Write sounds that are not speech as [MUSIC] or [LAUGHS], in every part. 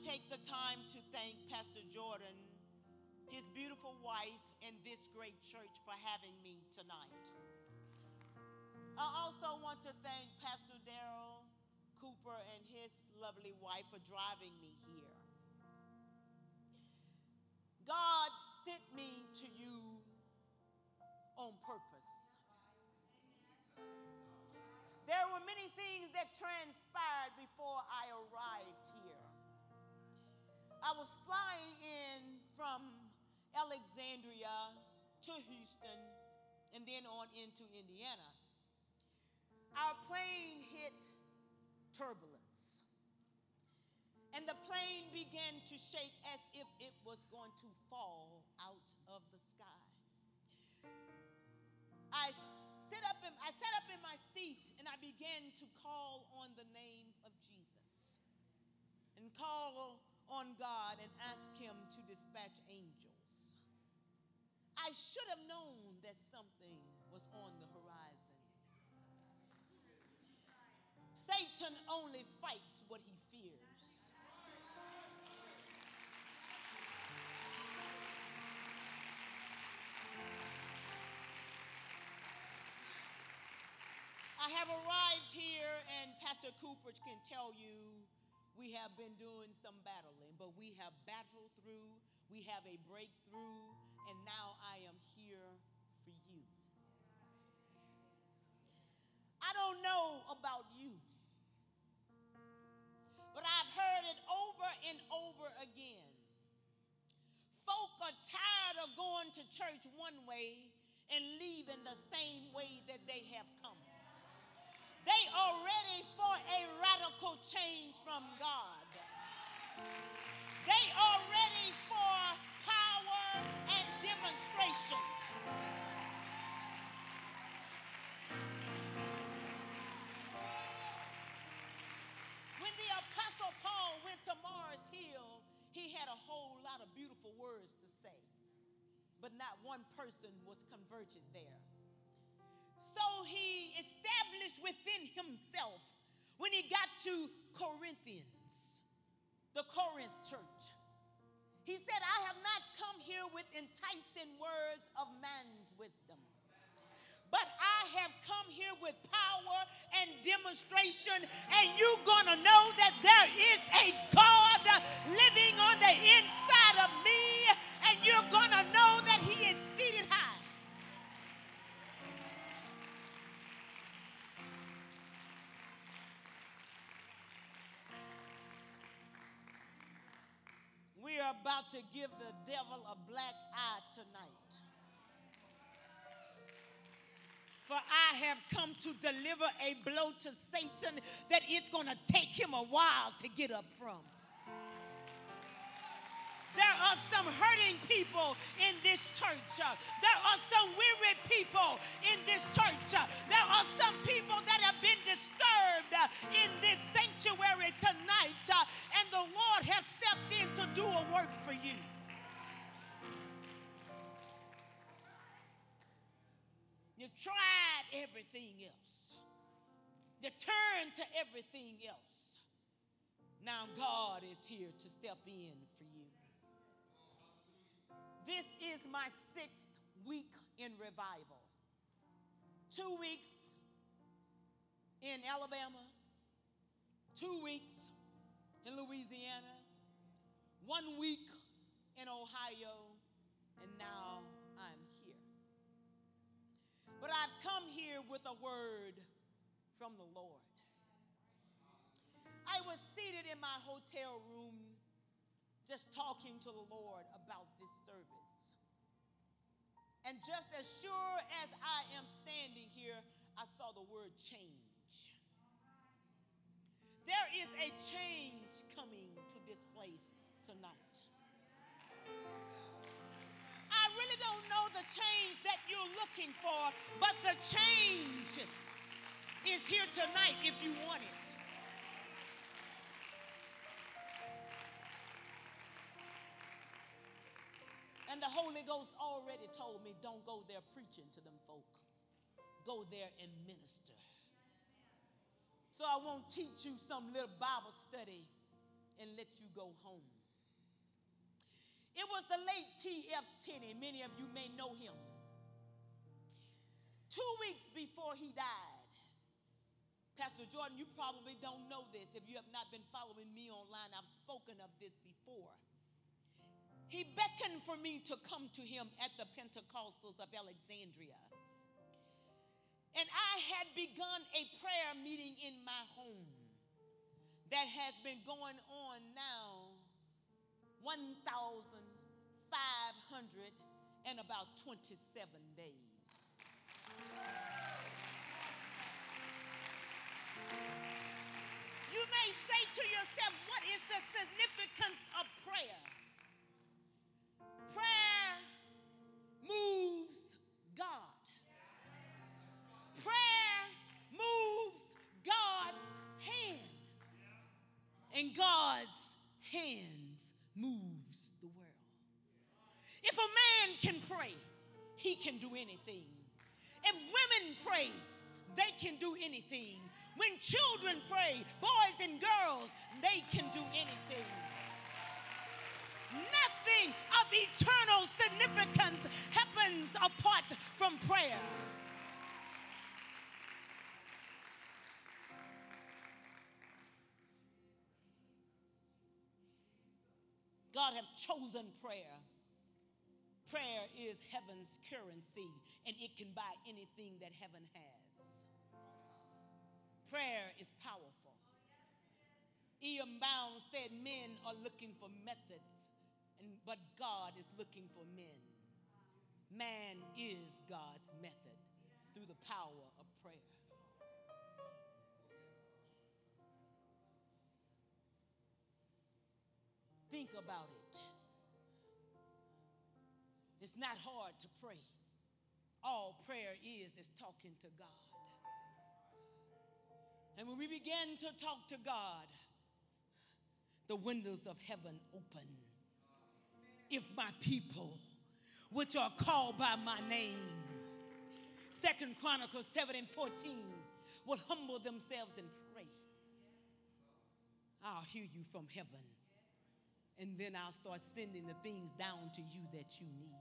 Take the time to thank Pastor Jordan, his beautiful wife, and this great church for having me tonight. I also want to thank Pastor Daryl Cooper and his lovely wife for driving me here. God sent me to you on purpose. There were many things that transpired before I arrived. I was flying in from Alexandria to Houston and then on into Indiana. Our plane hit turbulence. And the plane began to shake as if it was going to fall out of the sky. I stood up in, I sat up in my seat and I began to call on the name of Jesus and call on God and ask him to dispatch angels. I should have known that something was on the horizon. Satan only fights what he fears. I have arrived here, and Pastor Cooper can tell you we have been doing some battling, but we have battled through, we have a breakthrough, and now I am here for you. I don't know about you, but I've heard it over and over again. Folk are tired of going to church one way and leaving the same way that they have come. They are ready for a radical change from God. They are ready for power and demonstration. When the Apostle Paul went to Mars Hill, he had a whole lot of beautiful words to say, but not one person was converted there. So he established within himself when he got to Corinthians, the Corinth church. He said, I have not come here with enticing words of man's wisdom, but I have come here with power and demonstration, and you're going to know that there is a to give the devil a black eye tonight. For I have come to deliver a blow to Satan that it's going to take him a while to get up from. Are some hurting people in this church. There are some weary people in this church. There are some people that have been disturbed in this sanctuary tonight, and the Lord has stepped in to do a work for you. You tried everything else. You turned to everything else. Now God is here to step in. This is my sixth week in revival. Two weeks in Alabama, two weeks in Louisiana, one week in Ohio, and now I'm here. But I've come here with a word from the Lord. I was seated in my hotel room just talking to the Lord about this service. And just as sure as I am standing here, I saw the word change. There is a change coming to this place tonight. I really don't know the change that you're looking for, but the change is here tonight if you want it. The Holy Ghost already told me don't go there preaching to them folk. Go there and minister. So I won't teach you some little Bible study and let you go home. It was the late T.F. Tenney. Many of you may know him. Two weeks before he died, Pastor Jordan, you probably don't know this. If you have not been following me online, I've spoken of this before. He beckoned for me to come to him at the Pentecostals of Alexandria. And I had begun a prayer meeting in my home that has been going on now 1,500 and about 27 days. You may say to yourself, what is the significance of prayer? Moves God. Prayer moves God's hand. And God's hands moves the world. If a man can pray, he can do anything. If women pray, they can do anything. When children pray, boys and girls, they can do anything nothing of eternal significance happens apart from prayer. God have chosen prayer. Prayer is heaven's currency, and it can buy anything that heaven has. Prayer is powerful. E.M. Bounds said men are looking for methods and, but God is looking for men. Man is God's method through the power of prayer. Think about it. It's not hard to pray. All prayer is is talking to God. And when we begin to talk to God, the windows of heaven open if my people, which are called by my name, Second Chronicles 7 and 14, will humble themselves and pray I'll hear you from heaven. And then I'll start sending the things down to you that you need.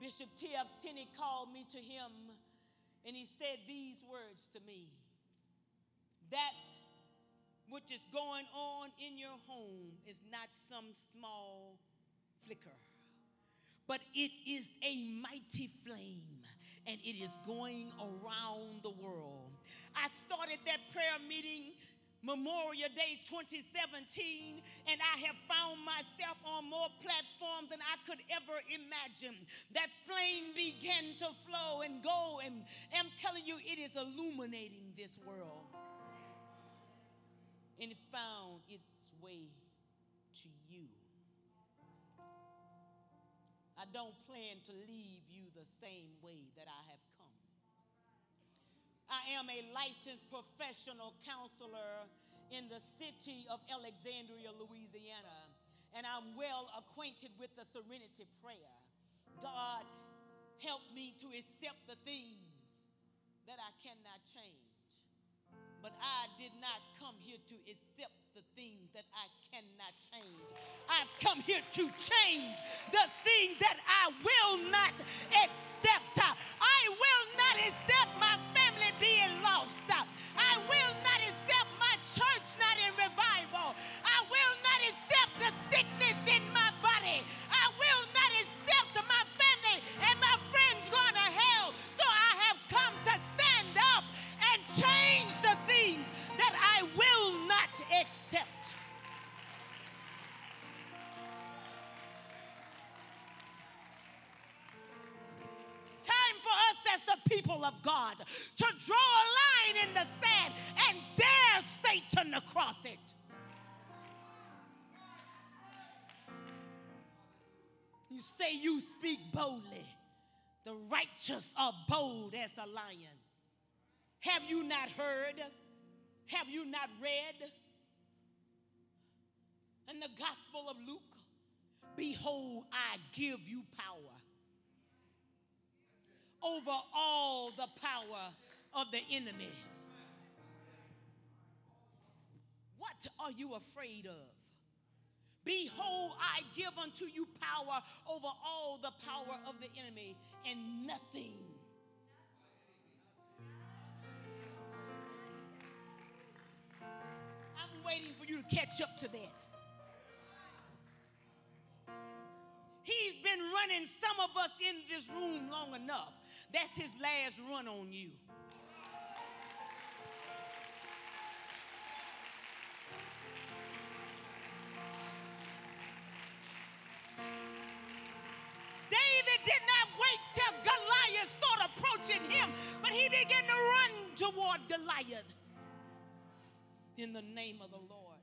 Bishop T.F. Tenney called me to him and he said these words to me That which is going on in your home is not some small flicker, but it is a mighty flame and it is going around the world. I started that prayer meeting Memorial Day 2017, and I have found myself on more platforms than I could ever imagine. That flame began to flow and go, and I'm telling you, it is illuminating this world. And it found its way to you. I don't plan to leave you the same way that I have come. I am a licensed professional counselor in the city of Alexandria, Louisiana, and I'm well acquainted with the serenity prayer. God, help me to accept the things that I cannot change. But I did not come here to accept the things that I cannot change. I've come here to change the thing that I will not accept. I will not accept my family being lost. I will not accept my church not in revival. Of God to draw a line in the sand and dare Satan to cross it. You say you speak boldly. The righteous are bold as a lion. Have you not heard? Have you not read? In the Gospel of Luke, behold, I give you power over all the power of the enemy. What are you afraid of? Behold, I give unto you power over all the power of the enemy, and nothing. I'm waiting for you to catch up to that. He's been running some of us in this room long enough. That's his last run on you. David did not wait till Goliath started approaching him, but he began to run toward Goliath in the name of the Lord.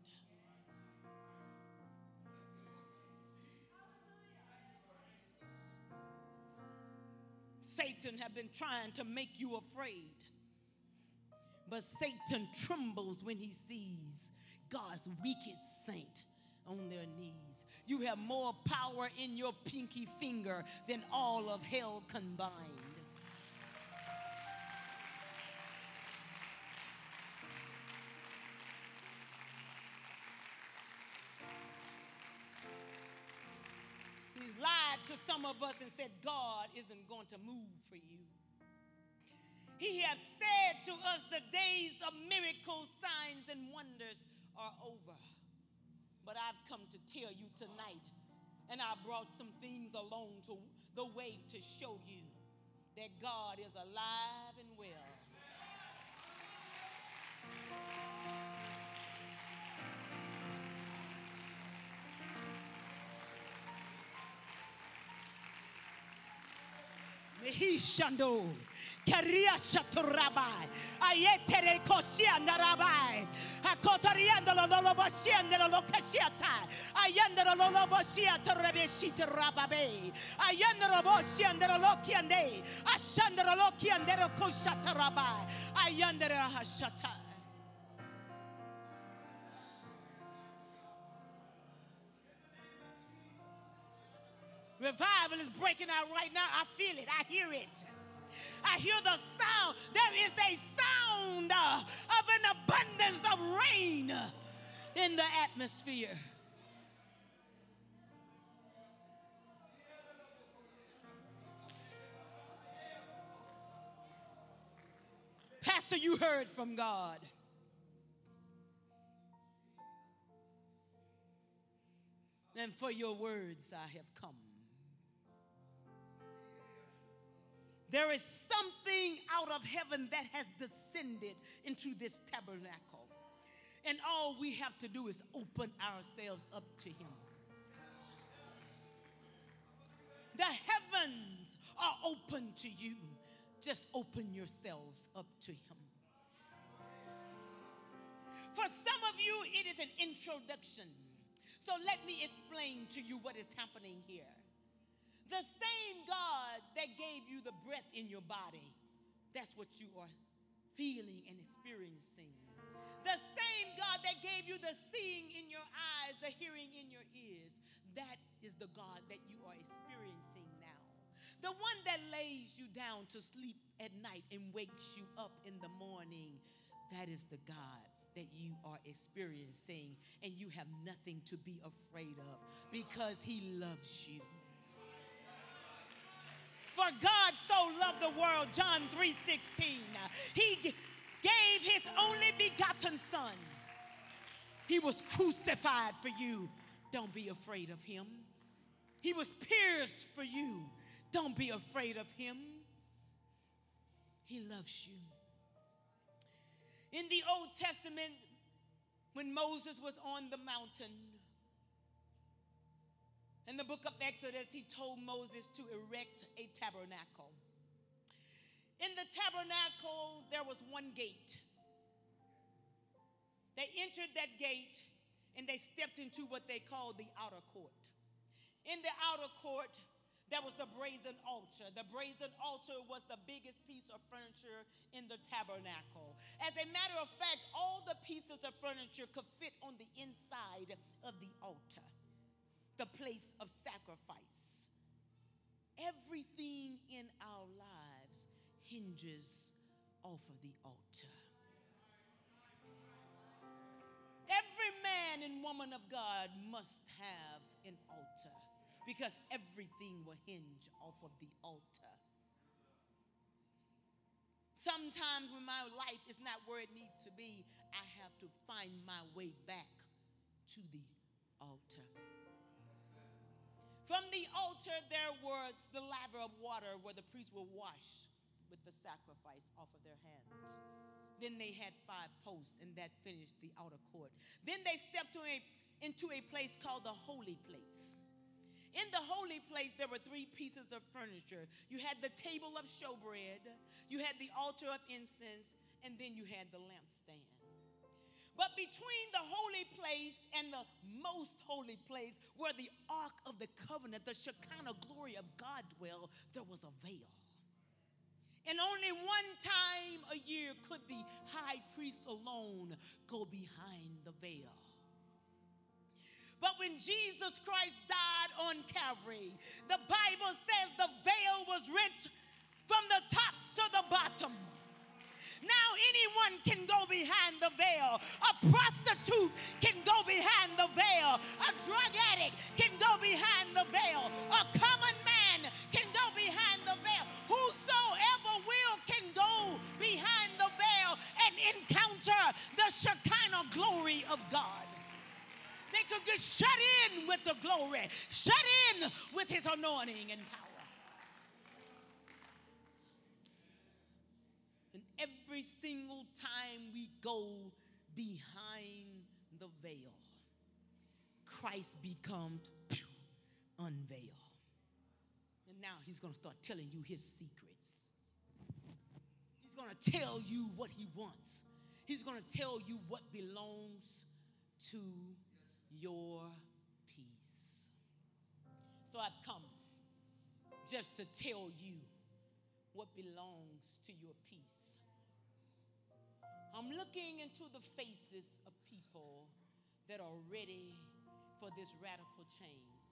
Satan have been trying to make you afraid. But Satan trembles when he sees God's weakest saint on their knees. You have more power in your pinky finger than all of hell combined. Of us and said God isn't going to move for you. He has said to us the days of miracles, signs, and wonders are over. But I've come to tell you tonight, and I brought some things along to the way to show you that God is alive and well. Hishando, Karia Shaturabai, Ayetere Koshianda Rabai, Akotariandolo Loloboshiandolo Lokashiata, Ayandro Loloboshiata Rebeshita Rababe, Ayandro Boshiandro Lokiande, Ashandro Lokiandero Koshata Rabai, Ayandra Hashata. Revival is breaking out right now. I feel it. I hear it. I hear the sound. There is a sound uh, of an abundance of rain in the atmosphere. Pastor, you heard from God. And for your words I have come. There is something out of heaven that has descended into this tabernacle. And all we have to do is open ourselves up to Him. The heavens are open to you. Just open yourselves up to Him. For some of you, it is an introduction. So let me explain to you what is happening here. God that gave you the breath in your body, that's what you are feeling and experiencing. The same God that gave you the seeing in your eyes, the hearing in your ears, that is the God that you are experiencing now. The one that lays you down to sleep at night and wakes you up in the morning, that is the God that you are experiencing, and you have nothing to be afraid of because He loves you. For God so loved the world, John 3 16. He gave His only begotten Son. He was crucified for you. Don't be afraid of Him. He was pierced for you. Don't be afraid of Him. He loves you. In the Old Testament, when Moses was on the mountain, in the book of Exodus, he told Moses to erect a tabernacle. In the tabernacle, there was one gate. They entered that gate and they stepped into what they called the outer court. In the outer court, there was the brazen altar. The brazen altar was the biggest piece of furniture in the tabernacle. As a matter of fact, all the pieces of furniture could fit on the inside of the altar, the place of sacrifice. Everything in our lives hinges off of the altar. Every man and woman of God must have an altar because everything will hinge off of the altar. Sometimes when my life is not where it needs to be, I have to find my way back to the altar. From the altar, there was the laver of water where the priests would wash with the sacrifice off of their hands. Then they had five posts, and that finished the outer court. Then they stepped a, into a place called the holy place. In the holy place, there were three pieces of furniture. You had the table of showbread, you had the altar of incense, and then you had the lampstand. But between the holy place and the most holy place, where the ark of the covenant, the Shekinah glory of God dwell, there was a veil. And only one time a year could the high priest alone go behind the veil. But when Jesus Christ died on Calvary, the Bible says the veil was rent from the top to the bottom. Now anyone can go behind the veil. A prostitute can go behind the veil. A drug addict can go behind the veil. A common man can go behind the veil. Whosoever will can go behind the veil and encounter the Shekinah glory of God. They could get shut in with the glory, shut in with his anointing and power. Every single time we go behind the veil, Christ becomes unveiled. And now he's going to start telling you his secrets. He's going to tell you what he wants. He's going to tell you what belongs to your peace. So I've come just to tell you what belongs to your peace. I'm looking into the faces of people that are ready for this radical change.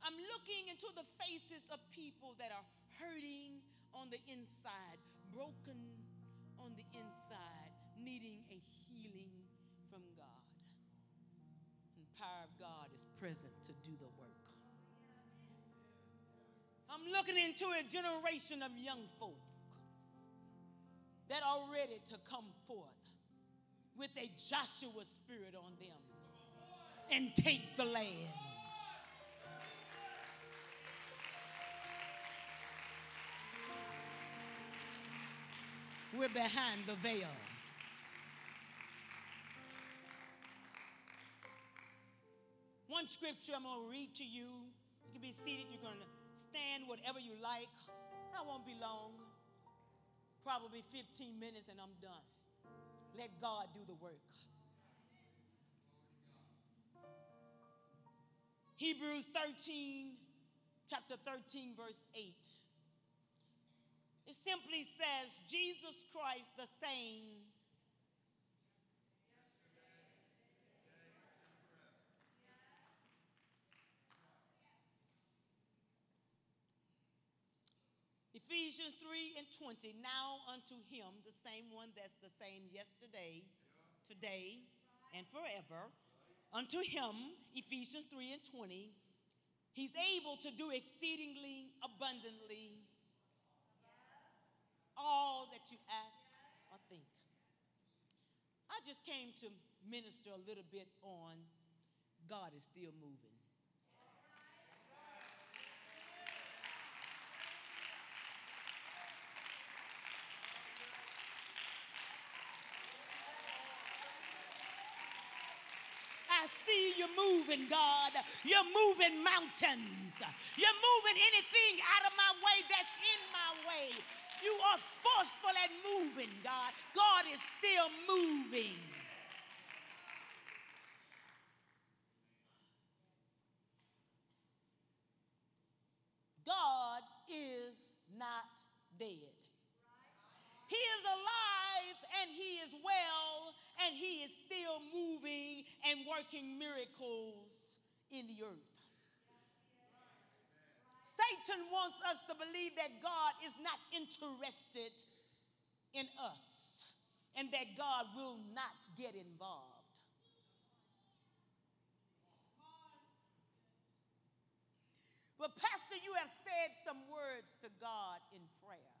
I'm looking into the faces of people that are hurting on the inside, broken on the inside, needing a healing from God. And power of God is present to do the work. I'm looking into a generation of young folk that are ready to come forth with a Joshua spirit on them and take the land. We're behind the veil. One scripture I'm going to read to you. You can be seated. You're going to stand whatever you like. I won't be long. Probably 15 minutes and I'm done. Let God do the work. Hebrews 13, chapter 13, verse 8. It simply says, Jesus Christ the same. Ephesians 3 and 20. Now unto him, the same one that's the same yesterday, today, and forever. Unto him, Ephesians 3 and 20, he's able to do exceedingly abundantly all that you ask or think. I just came to minister a little bit on God is still moving. I see you moving, God. You're moving mountains. You're moving anything out of my way that's in my way. You are forceful and moving, God. God is still moving. God is not dead. He is alive and he is well and he is still moving and working miracles in the earth. Satan wants us to believe that God is not interested in us and that God will not get involved. But, Pastor, you have said some words to God in prayer.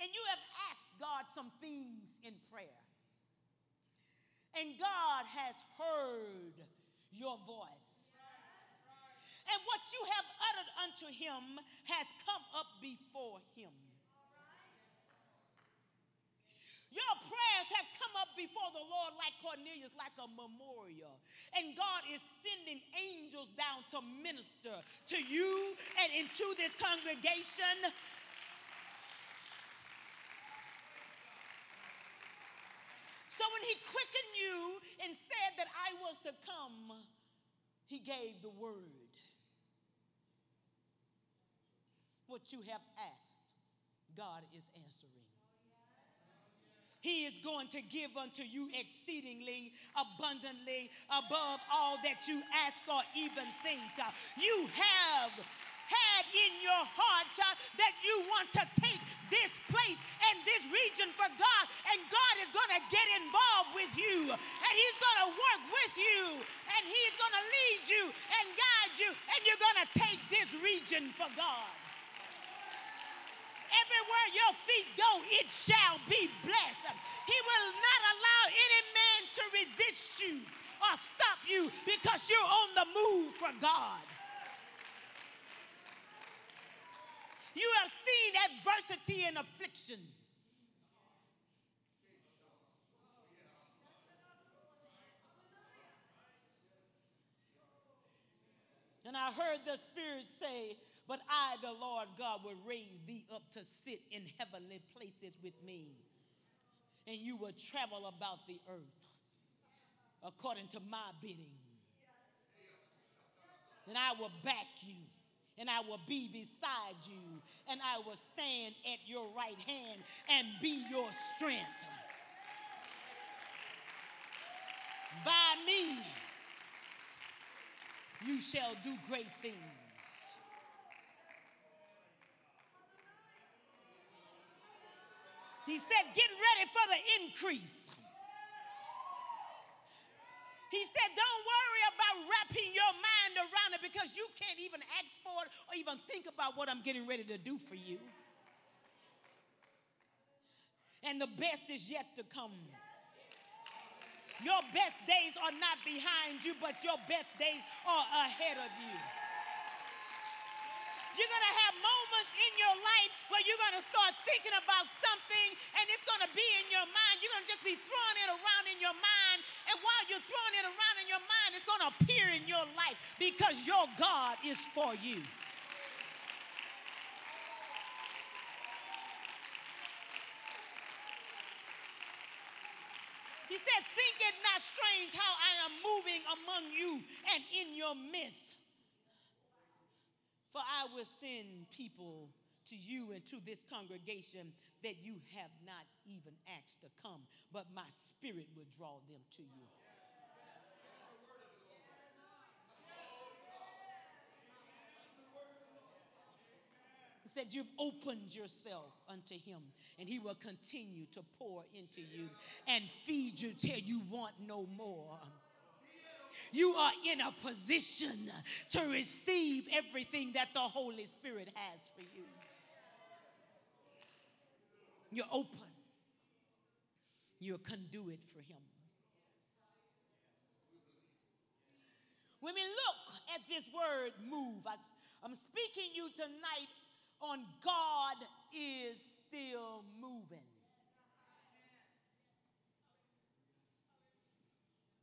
And you have asked God some things in prayer. And God has heard your voice. And what you have uttered unto him has come up before him. Your prayers have come up before the Lord like Cornelius, like a memorial. And God is sending angels down to minister to you and into this congregation. So when he quickened you and said that I was to come, he gave the word. What you have asked, God is answering. He is going to give unto you exceedingly abundantly above all that you ask or even think. You have had in your heart that you want to take this place and this region for God, and God is going to get involved with you, and He's going to work with you, and He's going to lead you and guide you, and you're going to take this region for God. Everywhere your feet go, it shall be blessed. He will not allow any man to resist you or stop you because you're on the move for God. You have seen adversity and affliction. And I heard the Spirit say, But I, the Lord God, will raise thee up to sit in heavenly places with me. And you will travel about the earth according to my bidding. And I will back you, and I will be beside you, and I will stand at your right hand and be your strength. By me, you shall do great things. He said, Get ready for the increase. He said, Don't worry about wrapping your mind around it because you can't even ask for it or even think about what I'm getting ready to do for you. And the best is yet to come. Your best days are not behind you, but your best days are ahead of you. You're going to have moments in your life where you're going to start thinking about something and it's going to be in your mind. You're going to just be throwing it around in your mind. And while you're throwing it around in your mind, it's going to appear in your life because your God is for you. He said, Think it not strange how I am moving among you and in your midst. For I will send people to you and to this congregation that you have not even asked to come, but my spirit will draw them to you. He said, You've opened yourself unto him, and he will continue to pour into you and feed you till you want no more. You are in a position to receive everything that the Holy Spirit has for you. You're open, you're a conduit for him. When we look at this word move, I, am speaking you tonight on God is still moving.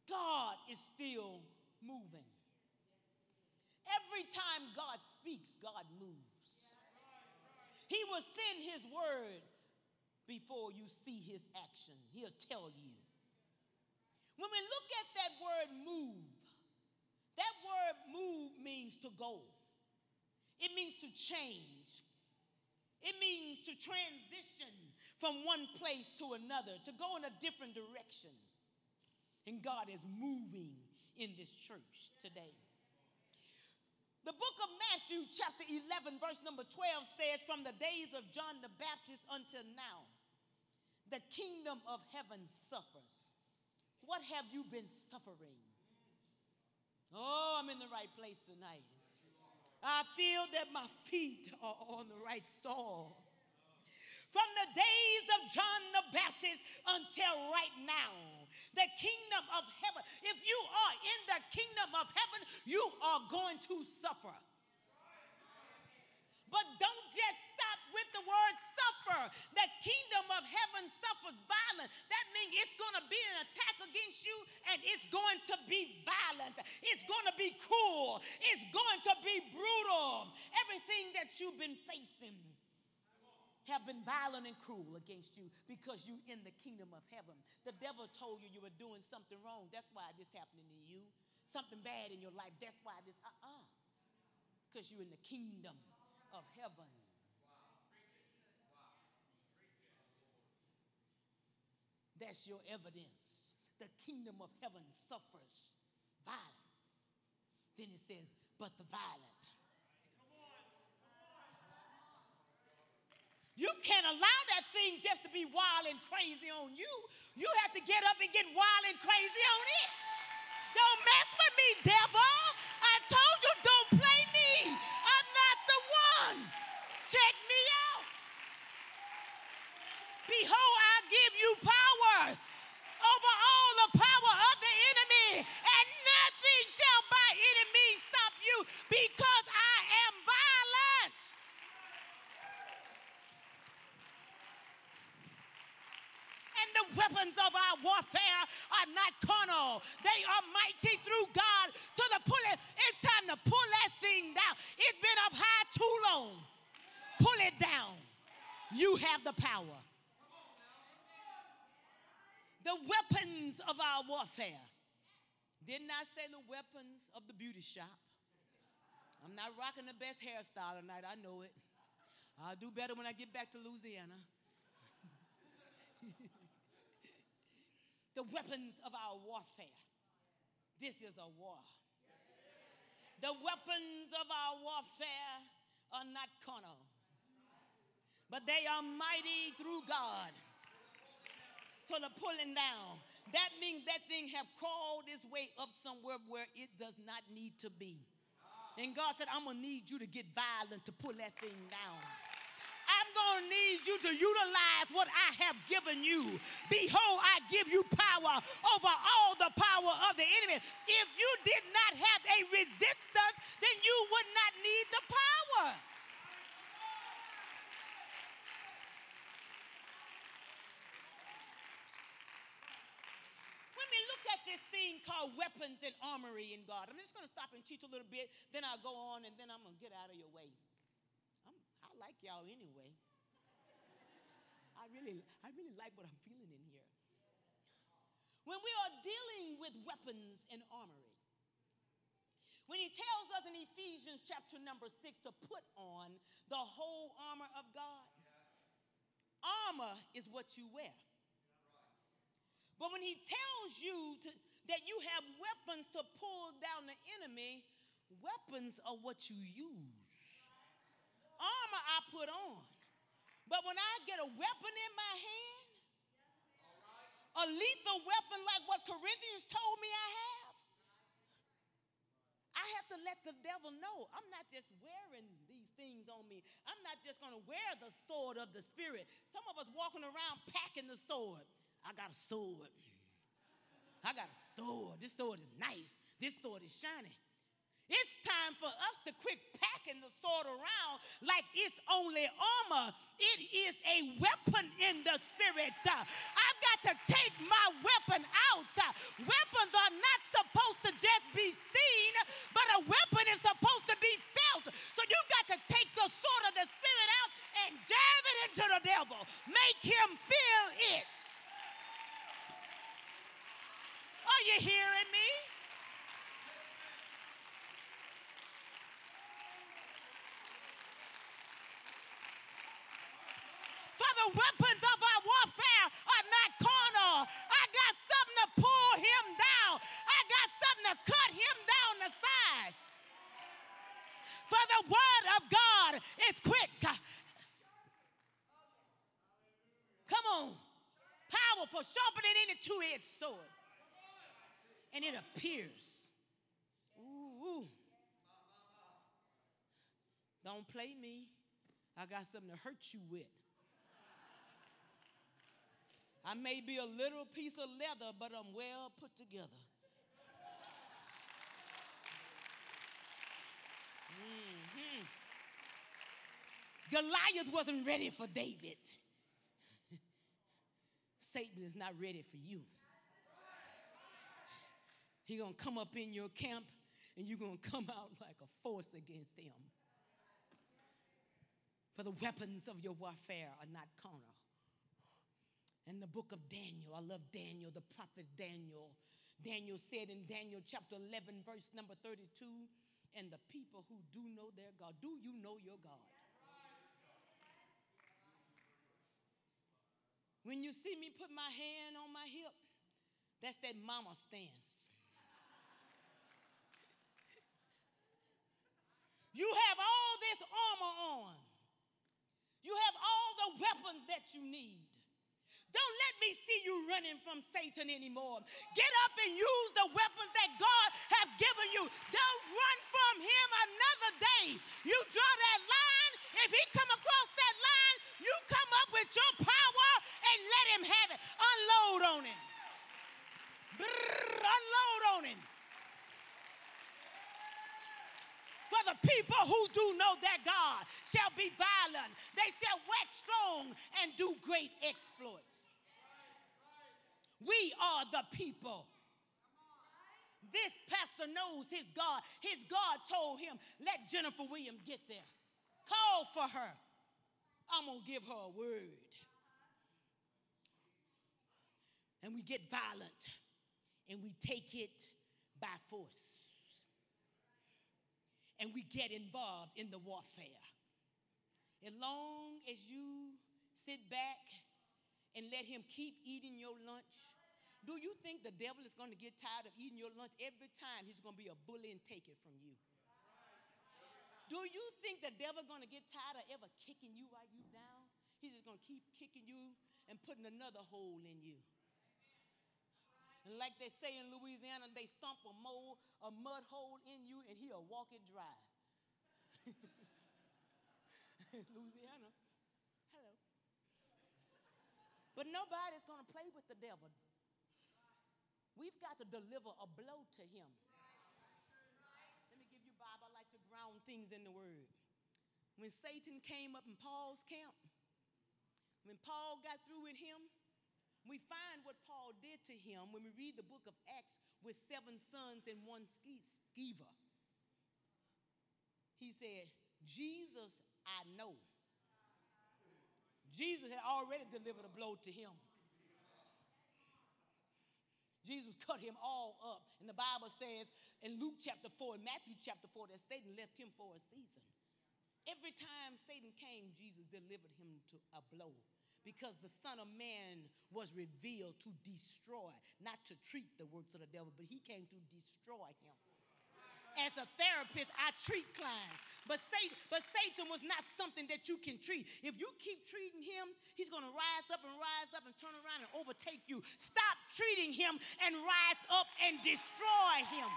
God is still moving. Every time God speaks, God moves. He will send his word before you see his action. He'll tell you. When we look at that word move, that word move means to go. It means to change. It means to transition from one place to another, to go in a different direction. And God is moving in this church today. The book of Matthew, chapter 11, verse number 12 says, From the days of John the Baptist until now, the kingdom of heaven suffers. What have you been suffering? Oh, I'm in the right place tonight. I feel that my feet are on the right soil from the days of John the Baptist until right now. The kingdom of heaven. If you are in the kingdom of heaven, you are going to suffer. But don't just with the word suffer. The kingdom of heaven suffers violence. That means it's going to be an attack against you and it's going to be violent. It's going to be cruel. It's going to be brutal. Everything that you've been facing have been violent and cruel against you because you're in the kingdom of heaven. The devil told you you were doing something wrong. That's why this happening to you. Something bad in your life. That's why this uh-uh. Because you're in the kingdom of heaven. That's your evidence. The kingdom of heaven suffers violence. Then it says, but the violent You can't allow that thing just to be wild and crazy on you. You have to get up and get wild and crazy on it. Don't mess with me, devil. I told you don't play me. I'm not the one. Check me out. Behold, give you power over all the power of the enemy, and nothing shall by any means stop you because I am violent. And the weapons of our warfare are not carnal. They are mighty through God to the pull it. It's time to pull that thing down. It's been up high too long. Pull it down. You have the power. The weapons of our warfare. Didn't I say the weapons of the beauty shop? I'm not rocking the best hairstyle tonight, I know it. I'll do better when I get back to Louisiana. [LAUGHS] the weapons of our warfare. This is a war. The weapons of our warfare are not carnal, but they are mighty through God to the pulling down. That means that thing have crawled its way up somewhere where it does not need to be. And God said, I'm gonna need you to get violent to pull that thing down. I'm going to need you to utilize what I have given you. Behold, I give you power over all the power of the enemy. If you did not have a resistance, then you would not need the power. When we look at this thing called weapons and armory in God, I'm just going to stop and teach a little bit, then I'll go on, and then I'm going to get out of your way. I like y'all anyway. I really, I really like what I'm feeling in here. When we are dealing with weapons and armory, when he tells us in Ephesians chapter number six to put on the whole armor of God, armor is what you wear. But when he tells you to, that you have weapons to pull down the enemy, weapons are what you use armor I put on. But when I get a weapon in my hand, a lethal weapon like what Corinthians told me I have, I have to let the devil know I'm not just wearing these things on me. I'm not just going to wear the sword of the Spirit. Some of us walking around packing the sword. I got a sword. I got a sword. This sword is nice. This sword is shiny. It's time for us to quit packing the sword around like it's only armor. It is a weapon in the spirit. Uh, I've got to take my weapon out. Uh, weapons are not supposed to just be seen, but a weapon is supposed to be felt. So you've got to take the sword of the spirit out and jab it into the devil. Make him feel it. Are you hearing me? For the weapons of our warfare are not carnal. I got something to pull him down. I got something to cut him down the size. For the word of God is quick. Come on. Powerful, any two-edged sword. And it appears. Ooh. Don't play me. I got something to hurt you with. I may be a little piece of leather, but I'm well put together. Mm-hmm. Goliath wasn't ready for David. Satan is not ready for you. He's gonna come up in your camp and you're gonna come out like a force against him. For the weapons of your warfare are not carnal in the book of Daniel. I love Daniel, the prophet Daniel. Daniel said in Daniel chapter 11, verse number 32, and the people who do know their God. Do you know your God? When you see me put my hand on my hip, that's that mama stance. you have all this armor on. You have all the weapons that you need. Don't let me see you running from Satan anymore. Get up and use the weapons that God has given you. Don't run from him another day. You draw that line. If he come across that line, you come up with your power and let him have it. Unload on him. Brrr, unload on him. For the people who do know that God shall be violent, they shall wax strong and do great exploits. We are the people. This pastor knows his God. His God told him, let Jennifer Williams get there. Call for her. I'm going to give her a word. And we get violent and we take it by force and we get involved in the warfare. As long as you sit back and let him keep eating your lunch, do you think the devil is going to get tired of eating your lunch every time he's going to be a bully and take it from you? Do you think the devil is going to get tired of ever kicking you while you down? He's just going to keep kicking you and putting another hole in you. And like they say in Louisiana, they stomp a, mole, a mud hole in you and he'll walk it dry. [LAUGHS] Louisiana. Hello. But nobody's going to play with the devil. We've got to deliver a blow to him. Let me give you Bible. I like to ground things in the word. When Satan came up in Paul's camp, when Paul got through with him, we find what Paul did to him when we read the book of Acts with seven sons and one Sceva. He said, Jesus, I know. Jesus had already delivered a blow to him. Jesus cut him all up. And the Bible says in Luke chapter 4 and Matthew chapter 4 that Satan left him for a season. Every time Satan came, Jesus delivered him to a blow because the Son of Man was revealed to destroy, not to treat the works of the devil, but he came to destroy him as a therapist, I treat clients. But Satan, but Satan was not something that you can treat. If you keep treating him, he's going to rise up and rise up and turn around and overtake you. Stop treating him and rise up and destroy him.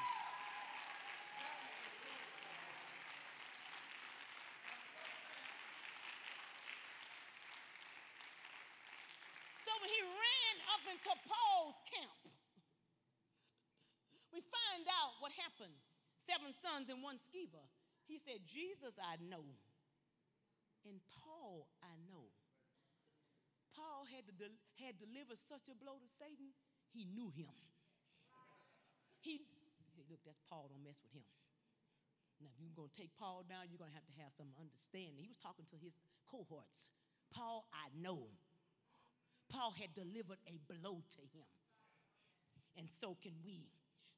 So when he ran up into Paul's camp, we find out what happened seven sons and one Sceva. He said, Jesus I know, and Paul I know. Paul had, to had delivered such a blow to Satan, he knew him. He, he said, Look, that's Paul, don't mess with him. Now, if you're going to take Paul down, you're going to have to have some understanding. He was talking to his cohorts. Paul, I know. Paul had delivered a blow to him. And so can we.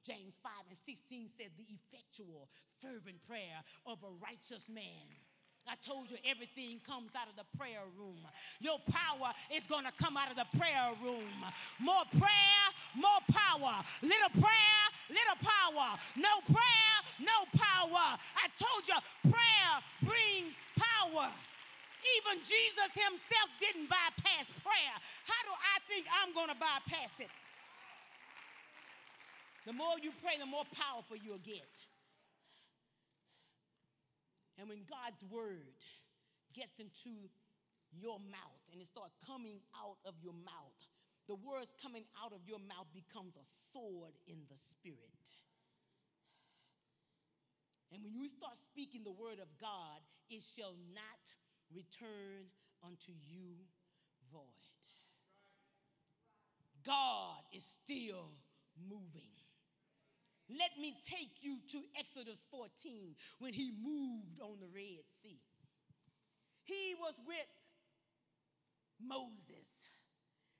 James 5 and 16 says, The effectual, fervent prayer of a righteous man. I told you everything comes out of the prayer room. Your power is going to come out of the prayer room. More prayer, more power. Little prayer, little power. No prayer, no power. I told you prayer brings power. Even Jesus himself didn't bypass prayer. How do I think I'm going to bypass it? The more you pray, the more powerful you'll get. And when God's word gets into your mouth and it starts coming out of your mouth, the words coming out of your mouth becomes a sword in the spirit. And when you start speaking the word of God, it shall not return unto you void. God is still moving. Let me take you to Exodus 14 when he moved on the Red Sea. He was with Moses,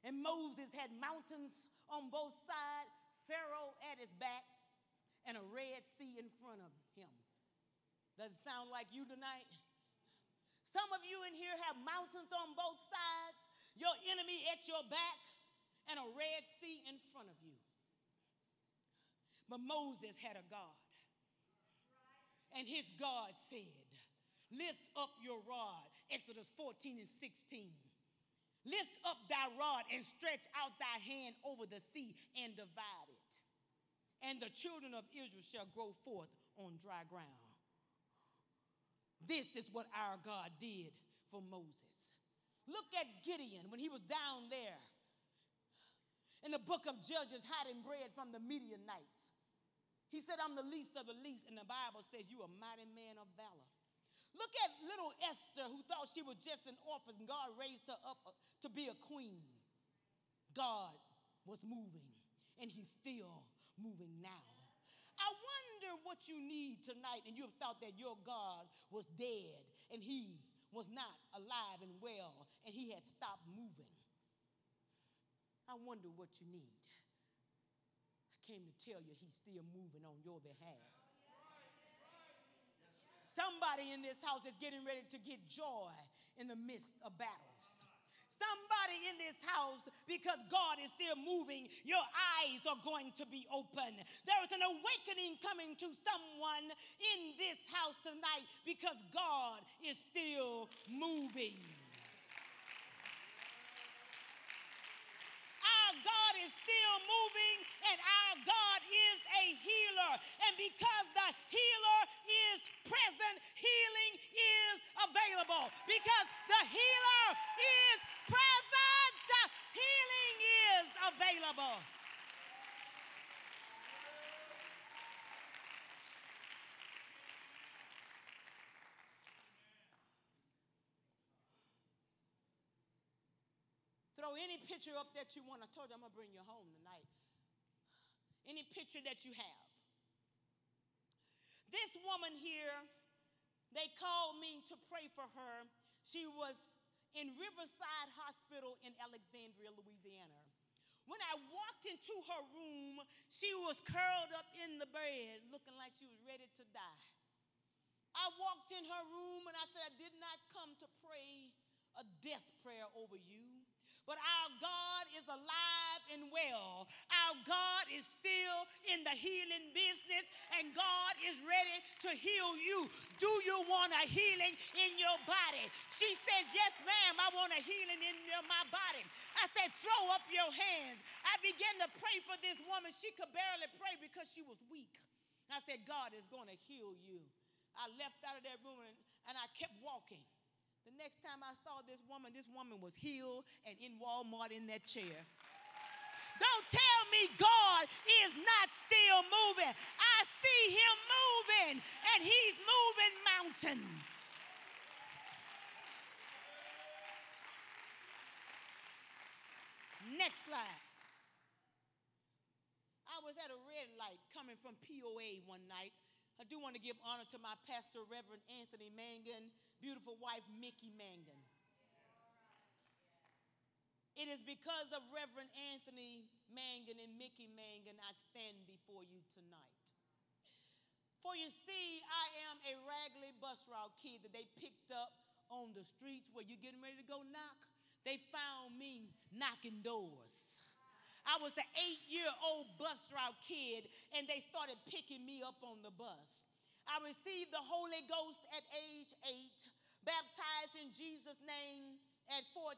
and Moses had mountains on both sides, Pharaoh at his back, and a Red Sea in front of him. Does it sound like you tonight? Some of you in here have mountains on both sides, your enemy at your back, and a Red Sea in front of you. But Moses had a God. And his God said, Lift up your rod. Exodus 14 and 16. Lift up thy rod and stretch out thy hand over the sea and divide it. And the children of Israel shall go forth on dry ground. This is what our God did for Moses. Look at Gideon when he was down there in the book of Judges hiding bread from the Midianites. He said, I'm the least of the least. And the Bible says, You are a mighty man of valor. Look at little Esther, who thought she was just an orphan, God raised her up uh, to be a queen. God was moving, and He's still moving now. I wonder what you need tonight, and you have thought that your God was dead, and He was not alive and well, and He had stopped moving. I wonder what you need came to tell you he's still moving on your behalf. Somebody in this house is getting ready to get joy in the midst of battles. Somebody in this house, because God is still moving, your eyes are going to be open. There is an awakening coming to someone in this house tonight because God is still moving. God is still moving and our God is a healer. And because the healer is present, healing is available. Because the healer is present, healing is available. Any picture up that you want. I told you I'm going to bring you home tonight. Any picture that you have. This woman here, they called me to pray for her. She was in Riverside Hospital in Alexandria, Louisiana. When I walked into her room, she was curled up in the bed, looking like she was ready to die. I walked in her room and I said, I did not come to pray a death prayer over you. But our God is alive and well. Our God is still in the healing business, and God is ready to heal you. Do you want a healing in your body? She said, Yes, ma'am, I want a healing in my body. I said, Throw up your hands. I began to pray for this woman. She could barely pray because she was weak. I said, God is going to heal you. I left out of that room and, and I kept walking. The next time I saw this woman, this woman was healed and in Walmart in that chair. Don't tell me God is not still moving. I see him moving, and he's moving mountains. Next slide. I was at a red light coming from POA one night. I do want to give honor to my pastor, Reverend Anthony Mangun, beautiful wife, Mickey Mangun. It is because of Reverend Anthony Mangun and Mickey Mangun I stand before you tonight. For you see, I am a raggedy bus route kid that they picked up on the streets where you're getting ready to go knock. They found me knocking doors. I was the eight year old bus route kid, and they started picking me up on the bus. I received the Holy Ghost at age eight, baptized in Jesus' name at 14.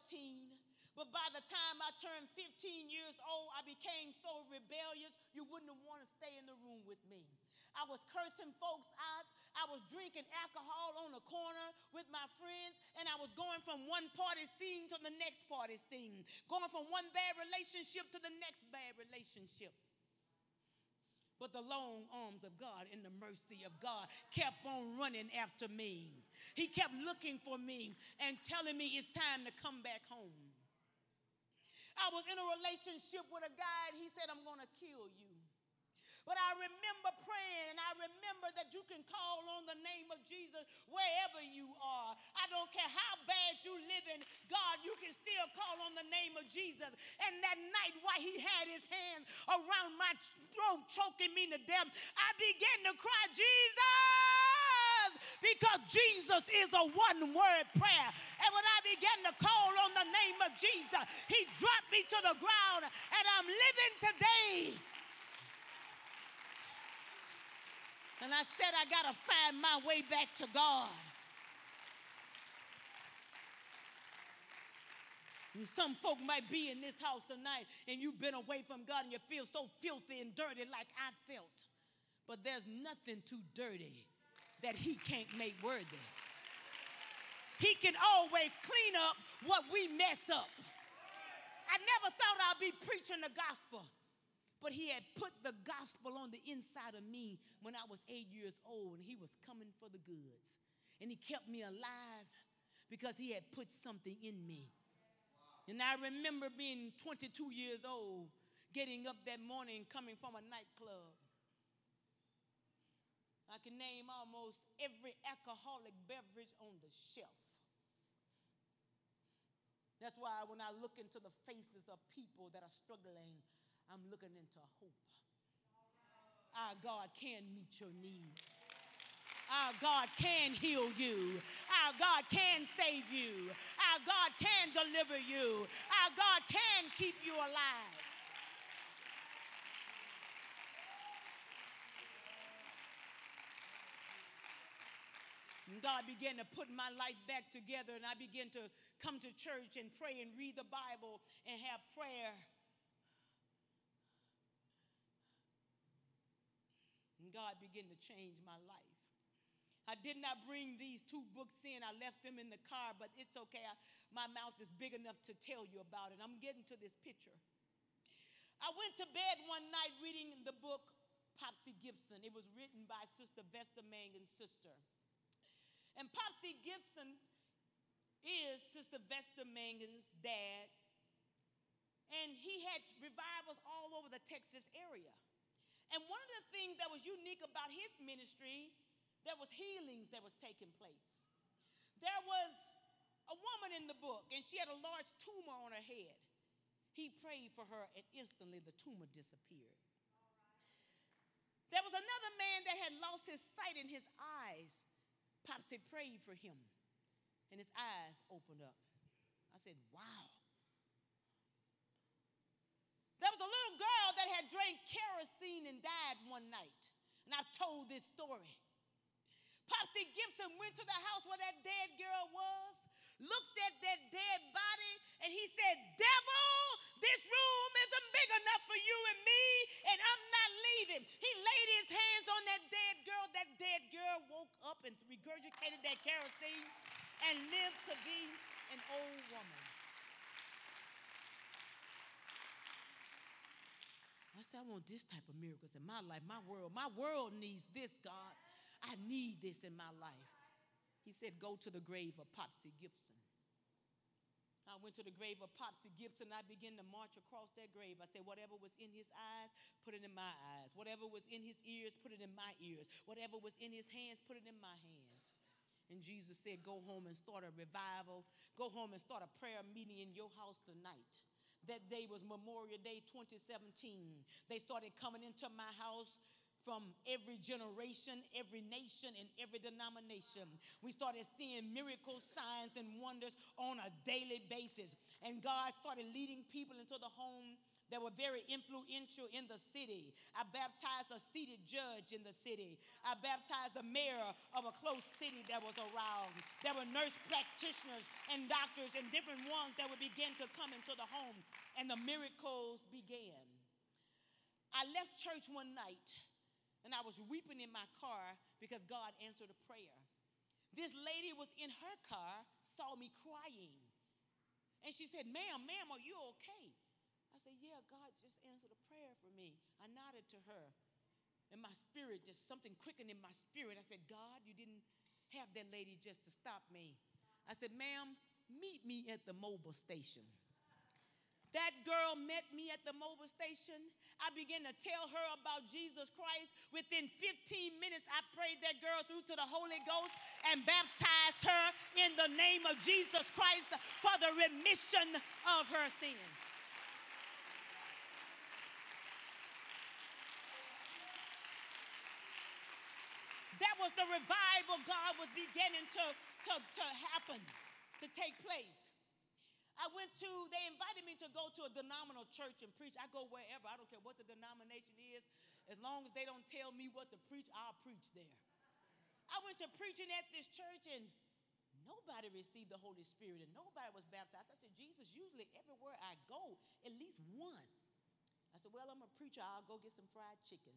But by the time I turned 15 years old, I became so rebellious, you wouldn't wanted to stay in the room with me. I was cursing folks out. I was drinking alcohol on the corner with my friends, and I was going from one party scene to the next party scene, going from one bad relationship to the next bad relationship. But the long arms of God and the mercy of God kept on running after me. He kept looking for me and telling me it's time to come back home. I was in a relationship with a guy and he said, I'm going to kill you. But I remember praying, and I remember that you can call on the name of Jesus wherever you are. I don't care how bad you live in, God, you can still call on the name of Jesus. And that night, while he had his hands around my throat, choking me to death, I began to cry, Jesus! Because Jesus is a one word prayer. And when I began to call on the name of Jesus, he dropped me to the ground, and I'm living today And I said, I got to find my way back to God. And some folk might be in this house tonight and you've been away from God and you feel so filthy and dirty like I felt. But there's nothing too dirty that He can't make worthy. He can always clean up what we mess up. I never thought I'd be preaching the gospel. But he had put the gospel on the inside of me when I was eight years old, and he was coming for the goods. And he kept me alive because he had put something in me. And I remember being 22 years old, getting up that morning coming from a nightclub. I can name almost every alcoholic beverage on the shelf. That's why when I look into the faces of people that are struggling, I'm looking into hope. Our God can meet your needs. Our God can heal you. Our God can save you. Our God can deliver you. Our God can keep you alive. And God began to put my life back together, and I began to come to church and pray and read the Bible and have prayer God began to change my life. I did not bring these two books in. I left them in the car, but it's okay. I, my mouth is big enough to tell you about it. I'm getting to this picture. I went to bed one night reading the book Popsy Gibson. It was written by Sister Vesta Mangun's sister. And Popsy Gibson is Sister Vesta Mangun's dad. And he had revivals all over the Texas area. And one of the things that was unique about his ministry there was healings that was taking place. There was a woman in the book, and she had a large tumor on her head. He prayed for her, and instantly the tumor disappeared. There was another man that had lost his sight in his eyes. Popsy prayed for him, and his eyes opened up. I said, Wow. There was a little girl that had drank kerosene and died one night. And I've told this story. Popsy Gibson went to the house where that dead girl was, looked at that dead body, and he said, Devil, this room isn't big enough for you and me, and I'm not leaving. He laid his hands on that dead girl. That dead girl woke up and regurgitated that kerosene and lived to be an old woman. I I want this type of miracles in my life, my world. My world needs this, God. I need this in my life. He said, Go to the grave of Popsy Gibson. I went to the grave of Popsy Gibson. I began to march across that grave. I said, Whatever was in his eyes, put it in my eyes. Whatever was in his ears, put it in my ears. Whatever was in his hands, put it in my hands. And Jesus said, Go home and start a revival. Go home and start a prayer meeting in your house tonight. That day was Memorial Day 2017. They started coming into my house from every generation, every nation, and every denomination. We started seeing miracles, signs, and wonders on a daily basis. And God started leading people into the home that were very influential in the city. I baptized a seated judge in the city. I baptized the mayor of a close city that was around. There were nurse practitioners and doctors and different ones that would begin to come into the home, and the miracles began. I left church one night and I was weeping in my car because God answered a prayer. This lady was in her car, saw me crying. And she said, Ma'am, ma'am, are you okay? Said, Yeah, God just answered a prayer for me. I nodded to her. And my spirit, just something quickened in my spirit. I said, God, you didn't have that lady just to stop me. I said, Ma'am, meet me at the Mobil station. That girl met me at the Mobil station. I began to tell her about Jesus Christ. Within 15 minutes, I prayed that girl through to the Holy Ghost and baptized her in the name of Jesus Christ for the remission of her sins. That was the revival God was beginning to, to, to happen, to take place. I went to, they invited me to go to a denominational church and preach. I go wherever. I don't care what the denomination is. As long as they don't tell me what to preach, I'll preach there. I went to preaching at this church and nobody received the Holy Spirit and nobody was baptized. I said, Jesus, usually everywhere I go, at least one. I said, Well, I'm a preacher. I'll go get some fried chicken.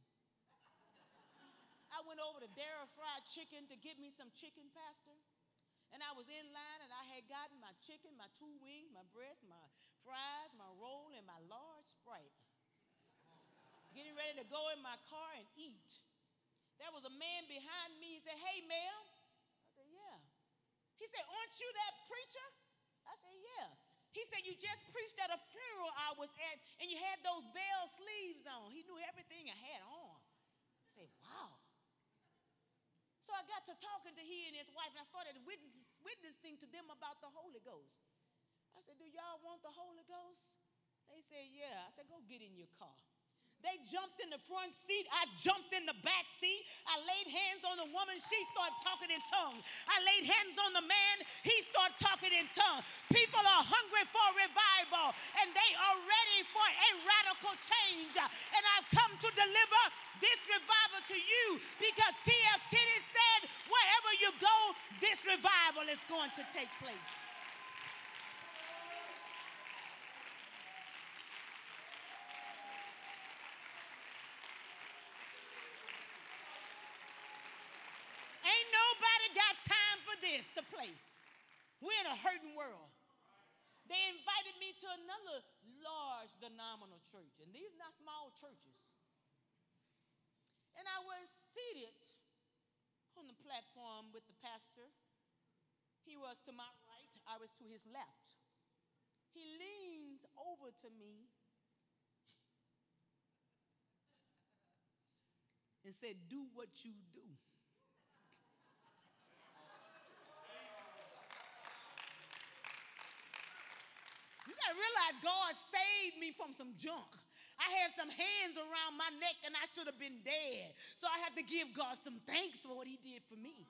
I went over to Dara Fried Chicken to get me some chicken, Pastor. And I was in line and I had gotten my chicken, my two wings, my breast, my fries, my roll, and my large Sprite. Getting ready to go in my car and eat. There was a man behind me. He said, Hey, ma'am. I said, Yeah. He said, Aren't you that preacher? I said, Yeah. He said, You just preached at a funeral I was at, and you had those bell sleeves on. He knew everything I had on. I said, Wow. So I got to talking to he and his wife, and I started witnessing to them about the Holy Ghost. I said, Do y'all want the Holy Ghost? They said, Yeah. I said, Go get in your car. They jumped in the front seat. I jumped in the back seat. I laid hands on the woman. She started talking in tongues. I laid hands on the man. He started talking in tongues. People are hungry for revival and they are ready for a radical change. And I've come to deliver this revival to you because T.F. Tenney said, wherever you go, this revival is going to take place. Ain't nobody got time for this to play. We're in a hurting world. They invited me to another large denominational church, and these are not small churches. And I was seated on the platform with the pastor. He was to my right, I was to his left. He leans over to me and said, Do what you do. You gotta realize God saved me from some junk. I had some hands around my neck and I should have been dead. So I have to give God some thanks for what He did for me.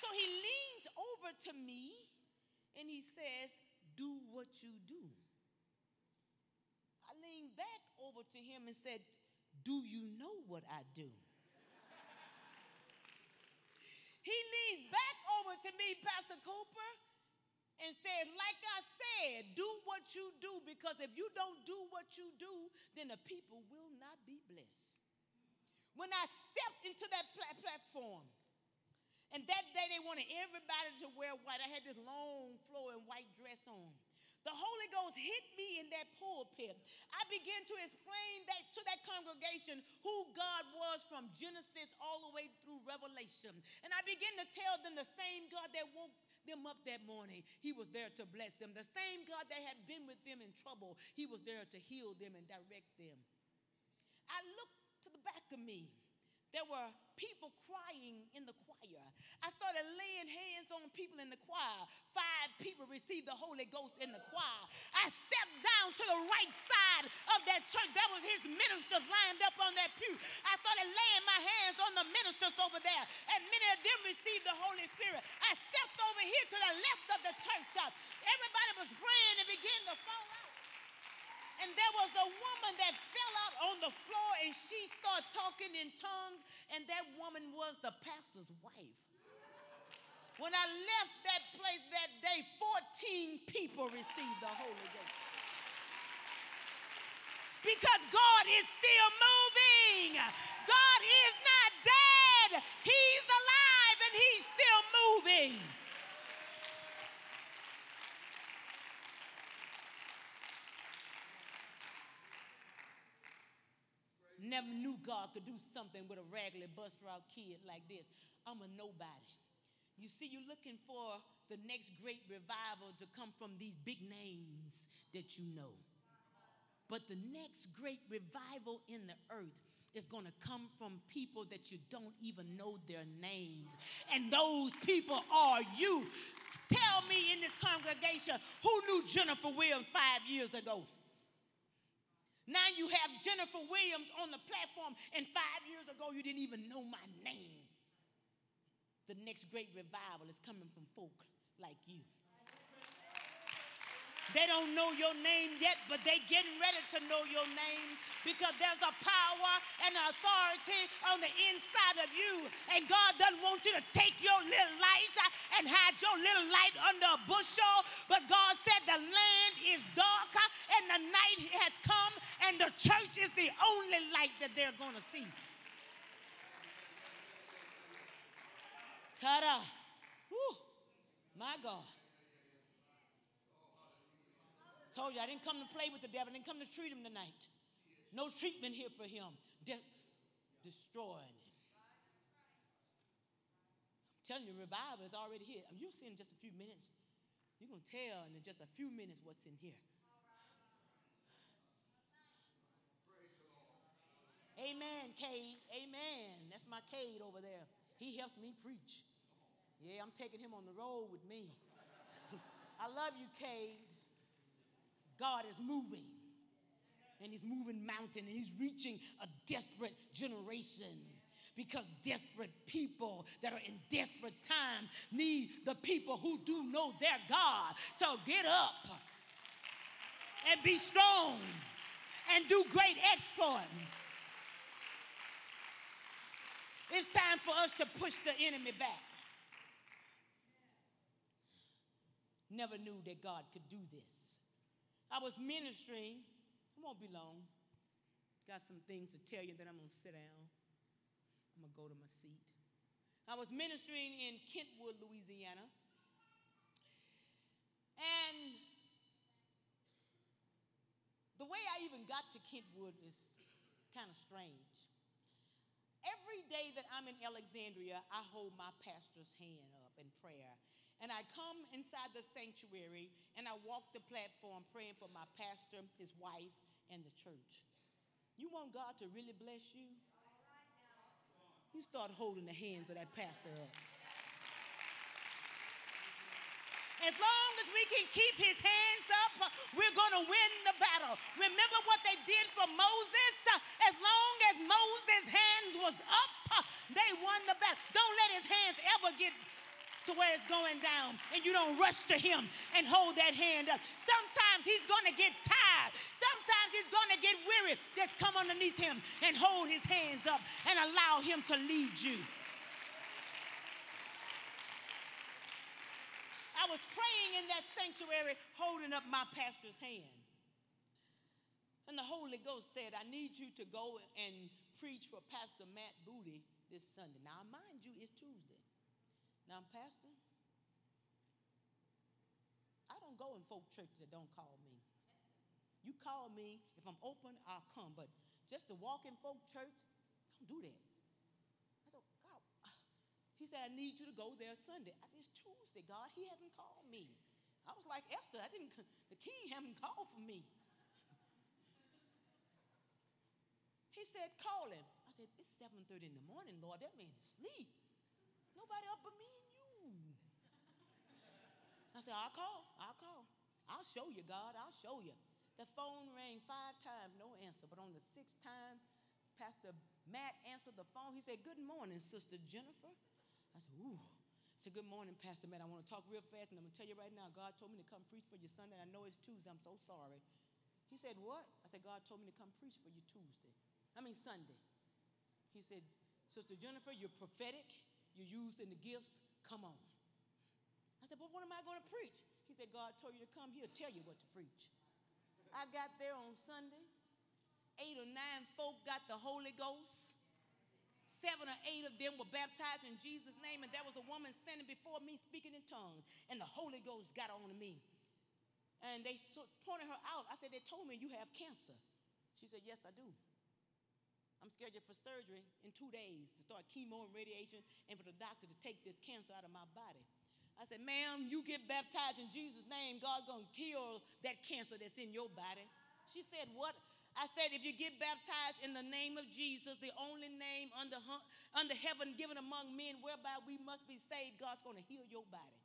So He leans over to me and He says, Do what you do. I leaned back over to Him and said, Do you know what I do? he leans back over to me, Pastor Cooper and says, like I said, do what you do because if you don't do what you do, then the people will not be blessed. When I stepped into that plat- platform, and that day they wanted everybody to wear white, I had this long flowing white dress on. The Holy Ghost hit me in that pulpit. I began to explain that to that congregation who God was from Genesis all the way through Revelation. And I began to tell them the same God that woke them up that morning, He was there to bless them. The same God that had been with them in trouble, He was there to heal them and direct them. I looked to the back of me there were people crying in the choir. I started laying hands on people in the choir. Five people received the Holy Ghost in the choir. I stepped down to the right side of that church. That was his ministers lined up on that pew. I started laying my hands on the ministers over there, and many of them received the Holy Spirit. I stepped over here to the left of the church. Everybody was praying and began to fall. And there was a woman that fell out on the floor and she started talking in tongues, and that woman was the pastor's wife. When I left that place that day, 14 people received the Holy Ghost. Because God is still moving. God is not dead. He's alive and he's still moving. Never knew God could do something with a raggedy bus route kid like this. I'm a nobody. You see, you're looking for the next great revival to come from these big names that you know. But the next great revival in the earth is going to come from people that you don't even know their names. And those people are you. Tell me in this congregation who knew Jennifer Williams five years ago? Now you have Jennifer Williams on the platform, and five years ago you didn't even know my name. The next great revival is coming from folk like you. They don't know your name yet, but they're getting ready to know your name because there's a power and authority on the inside of you. And God doesn't want you to take your little light and hide your little light under a bushel. But God said the land is dark and the night has come, and the church is the only light that they're going to see. Kara. Woo. My God. Told you I didn't come to play with the devil, I didn't come to treat him tonight. No treatment here for him. De- destroying him. I'm telling you, revival is already here. I mean, you'll see in just a few minutes. You're going to tell in just a few minutes what's in here. Amen, Cade. Amen. That's my Cade over there. He helped me preach. Yeah, I'm taking him on the road with me. [LAUGHS] I love you, Cade. God is moving. And he's moving mountain and he's reaching a desperate generation because desperate people that are in desperate time need the people who do know their God to get up and be strong and do great exploit. It's time for us to push the enemy back. Never knew that God could do this. I was ministering. I won't be long. Got some things to tell you, then I'm going to sit down. I'm going to go to my seat. I was ministering in Kentwood, Louisiana. And the way I even got to Kentwood is kind of strange. Every day that I'm in Alexandria, I hold my pastor's hand up in prayer. And I come inside the sanctuary and I walk the platform praying for my pastor, his wife, and the church. You want God to really bless you? You start holding the hands of that pastor up. As long as we can keep his hands up, we're going to win the battle. Remember what they did for Moses? As long as Moses' hands was up, they won the battle. Don't let his hands ever get to where it's going down and you don't rush to him and hold that hand up. Sometimes he's going to get tired. Sometimes he's going to get weary. Just come underneath him and hold his hands up and allow him to lead you. I was praying in that sanctuary, holding up my pastor's hand. And the Holy Ghost said, I need you to go and preach for Pastor Matt Booty this Sunday. Now, mind you, it's Tuesday. Now, Pastor, I don't go in folk churches that don't call me. You call me, if I'm open, I'll come. But just to walk in folk church, don't do that. I said, God, [SIGHS] he said, I need you to go there Sunday. I said, it's Tuesday, God. He hasn't called me. I was like Esther. I didn't, the king haven't called for me. [LAUGHS] He said, call him. I said, it's 7.30 in the morning, Lord. That man is asleep. Nobody up but me and you. I said, I'll call. I'll call. I'll show you, God. I'll show you. The phone rang five times, no answer. But on the sixth time, Pastor Matt answered the phone. He said, Good morning, Sister Jennifer. I said, Ooh. I said, Good morning, Pastor Matt. I want to talk real fast, and I'm going to tell you right now, God told me to come preach for you Sunday. I know it's Tuesday. I'm so sorry. He said, What? I said, God told me to come preach for you Tuesday. I mean, Sunday. He said, Sister Jennifer, you're prophetic. You're used in the gifts. Come on. I said, But what am I going to preach? He said, God told you to come. He'll tell you what to preach. I got there on Sunday. Eight or nine folk got the Holy Ghost. Seven or eight of them were baptized in Jesus' name, and there was a woman standing before me speaking in tongues, and the Holy Ghost got on me. And they pointed her out. I said, They told me you have cancer. She said, Yes, I do. I'm scheduled for surgery in two days to start chemo and radiation and for the doctor to take this cancer out of my body. I said, ma'am, you get baptized in Jesus' name, God's gonna kill that cancer that's in your body. She said, what? I said, if you get baptized in the name of Jesus, the only name under, under heaven given among men whereby we must be saved, God's gonna heal your body.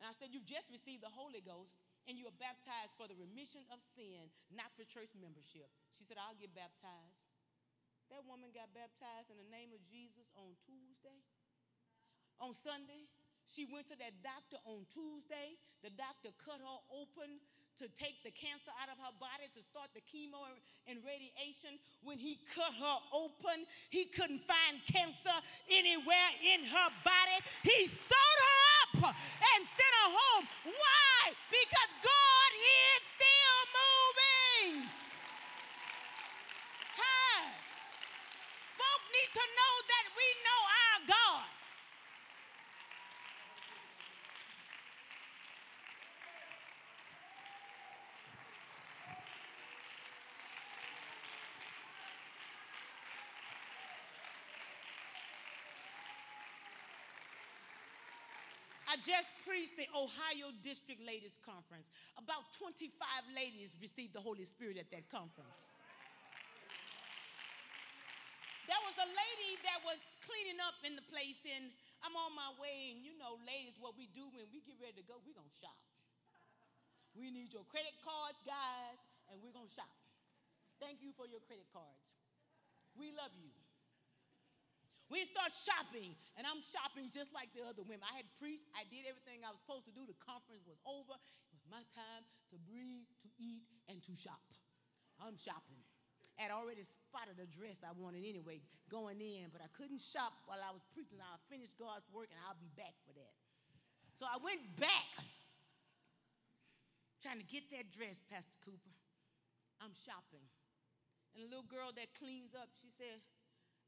And I said, you've just received the Holy Ghost and you are baptized for the remission of sin, not for church membership. She said, I'll get baptized. That woman got baptized in the name of Jesus on Tuesday. On Sunday, she went to that doctor on Tuesday. The doctor cut her open to take the cancer out of her body to start the chemo and radiation. When he cut her open, he couldn't find cancer anywhere in her body. He sewed her and sent her home. Why? Because God is still moving. Time. Folk need to know that we know our God. I just preached the Ohio District Ladies Conference. About 25 ladies received the Holy Spirit at that conference. There was a lady that was cleaning up in the place, and I'm on my way. And you know, ladies, what we do when we get ready to go, we're gonna shop. We need your credit cards, guys, and we're gonna shop. Thank you for your credit cards. We love you. We start shopping, and I'm shopping just like the other women. I had preached, I did everything I was supposed to do. The conference was over. It was my time to breathe, to eat, and to shop. I'm shopping. I had already spotted a dress I wanted anyway going in, but I couldn't shop while I was preaching. I'll finish God's work, and I'll be back for that. So I went back, trying to get that dress, Pastor Cooper. I'm shopping. And a little girl that cleans up, she said,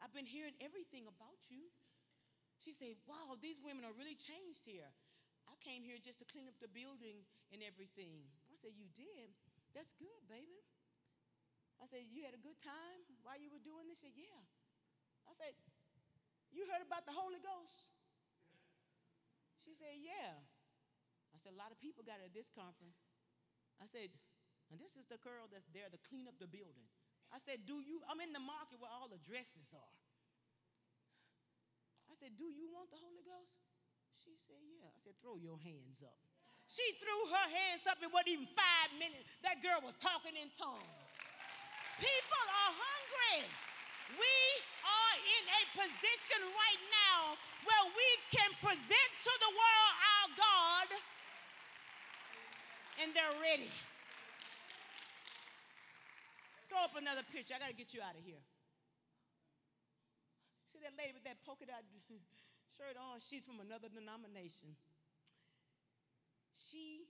I've been hearing everything about you. She said, Wow, these women are really changed here. I came here just to clean up the building and everything. I said, You did? That's good, baby. I said, You had a good time while you were doing this? She said, Yeah. I said, You heard about the Holy Ghost? She said, Yeah. I said, A lot of people got it at this conference. I said, And this is the girl that's there to clean up the building. I said, Do you? I'm in the market where all the dresses are. I said, Do you want the Holy Ghost? She said, Yeah. I said, Throw your hands up. She threw her hands up. It wasn't even five minutes. That girl was talking in tongues. People are hungry. We are in a position right now where we can present to the world our God, and they're ready. Throw up another picture. I got to get you out of here. See that lady with that polka dot [LAUGHS] shirt on? She's from another denomination. She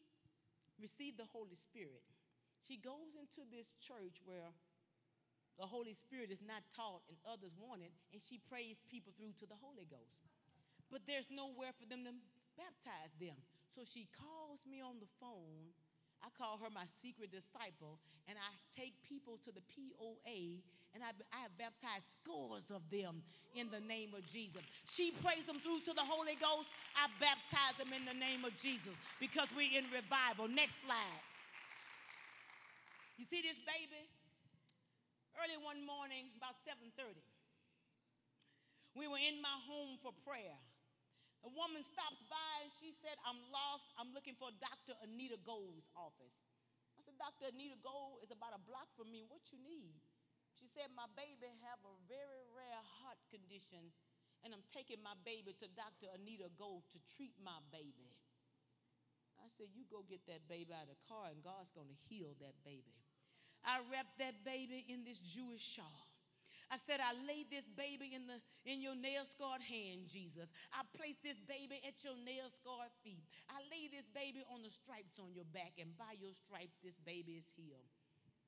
received the Holy Spirit. She goes into this church where the Holy Spirit is not taught and others want it, and she prays people through to the Holy Ghost. But there's nowhere for them to baptize them. So she calls me on the phone. I call her my secret disciple, and I take people to the POA, and I, I have baptized scores of them in the name of Jesus. She prays them through to the Holy Ghost. I baptize them in the name of Jesus because we're in revival. Next slide. You see this baby? Early one morning, about 7:30, we were in my home for prayer. A woman stopped by and she said, I'm lost. I'm looking for Dr. Anita Gold's office. I said, Dr. Anita Gold is about a block from me. What you need? She said, My baby have a very rare heart condition, and I'm taking my baby to Dr. Anita Gold to treat my baby. I said, You go get that baby out of the car, and God's gonna heal that baby. I wrapped that baby in this Jewish shawl. I said, I laid this baby in, the, in your nail scarred hand, Jesus. I placed this baby at your nail scarred feet. I lay this baby on the stripes on your back, and by your stripes, this baby is healed.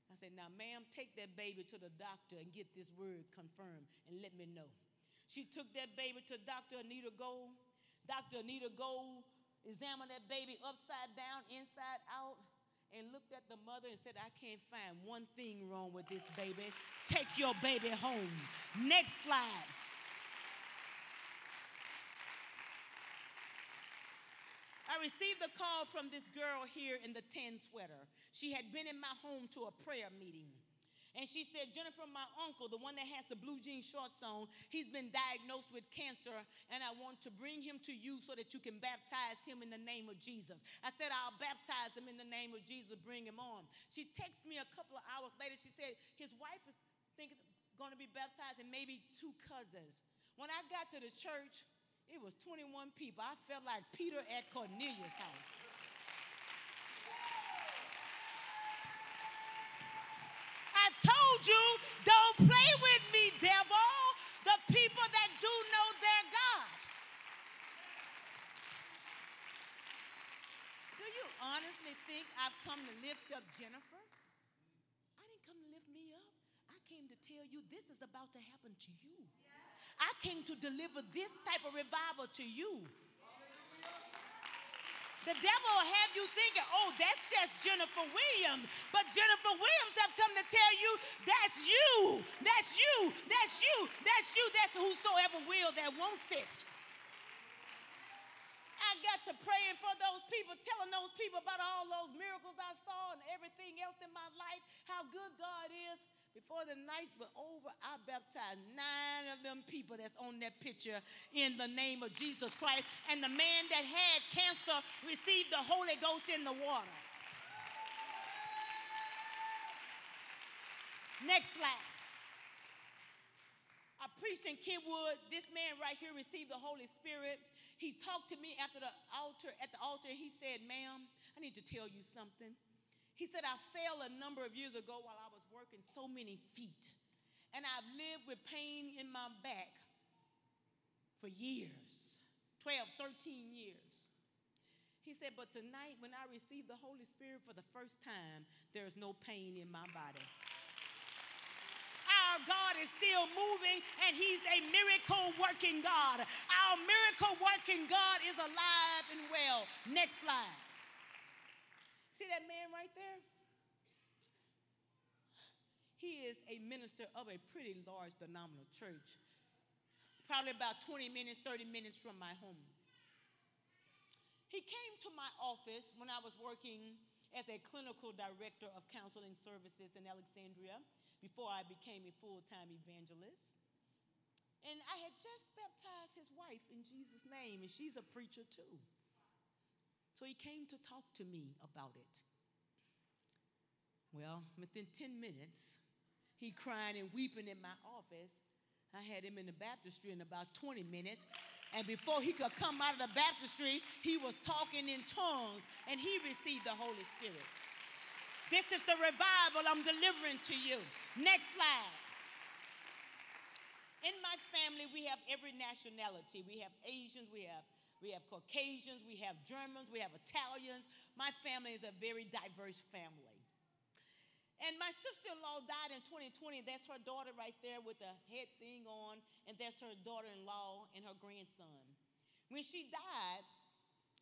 I said, Now, ma'am, take that baby to the doctor and get this word confirmed and let me know. She took that baby to Dr. Anita Gold. Dr. Anita Gold examined that baby upside down, inside out and looked at the mother and said, I can't find one thing wrong with this baby. Take your baby home. Next slide. I received a call from this girl here in the tan sweater. She had been in my home to a prayer meeting. And she said, Jennifer, my uncle, the one that has the blue jean shorts on, he's been diagnosed with cancer, and I want to bring him to you so that you can baptize him in the name of Jesus. I said, I'll baptize him in the name of Jesus, bring him on. She texted me a couple of hours later. She said, his wife is thinking going to be baptized and maybe two cousins. When I got to the church, it was 21 people. I felt like Peter at Cornelius' house. I told you, don't play with me, devil. The people that do know their God. Do you honestly think I've come to lift up Jennifer? I didn't come to lift me up. I came to tell you this is about to happen to you. I came to deliver this type of revival to you. The devil will have you thinking, oh, that's just Jennifer Williams. But Jennifer Williams have come to tell you, that's you, that's you, that's you, that's you, that's whosoever will that wants it. I got to praying for those people, telling those people about all those miracles I saw and everything else in my life, how good God is. Before the night was over, I baptized nine of them people that's on that picture in the name of Jesus Christ. And the man that had cancer received the Holy Ghost in the water. Next slide. I preached in Kenwood. This man right here received the Holy Spirit. He talked to me after the altar, at the altar. He said, Ma'am, I need to tell you something. He said, I fell a number of years ago while I was working so many feet. And I've lived with pain in my back for years 12, 13 years. He said, But tonight, when I received the Holy Spirit for the first time, there is no pain in my body. Our God is still moving and He's a miracle working God. Our miracle working God is alive and well. Next slide. See that man right there? He is a minister of a pretty large denominational church, probably about 20 minutes, 30 minutes from my home. He came to my office when I was working as a clinical director of counseling services in Alexandria before I became a full time evangelist. And I had just baptized his wife in Jesus' name, and she's a preacher too. So he came to talk to me about it. Well, within 10 minutes, he crying and weeping in my office. I had him in the baptistry in about 20 minutes. And before he could come out of the baptistry, he was talking in tongues and he received the Holy Spirit. This is the revival I'm delivering to you. Next slide. In my family, we have every nationality. We have Asians, we have we have Caucasians, we have Germans, we have Italians. My family is a very diverse family. And my sister in law died in 2020. That's her daughter right there with the head thing on, and that's her daughter in law and her grandson. When she died,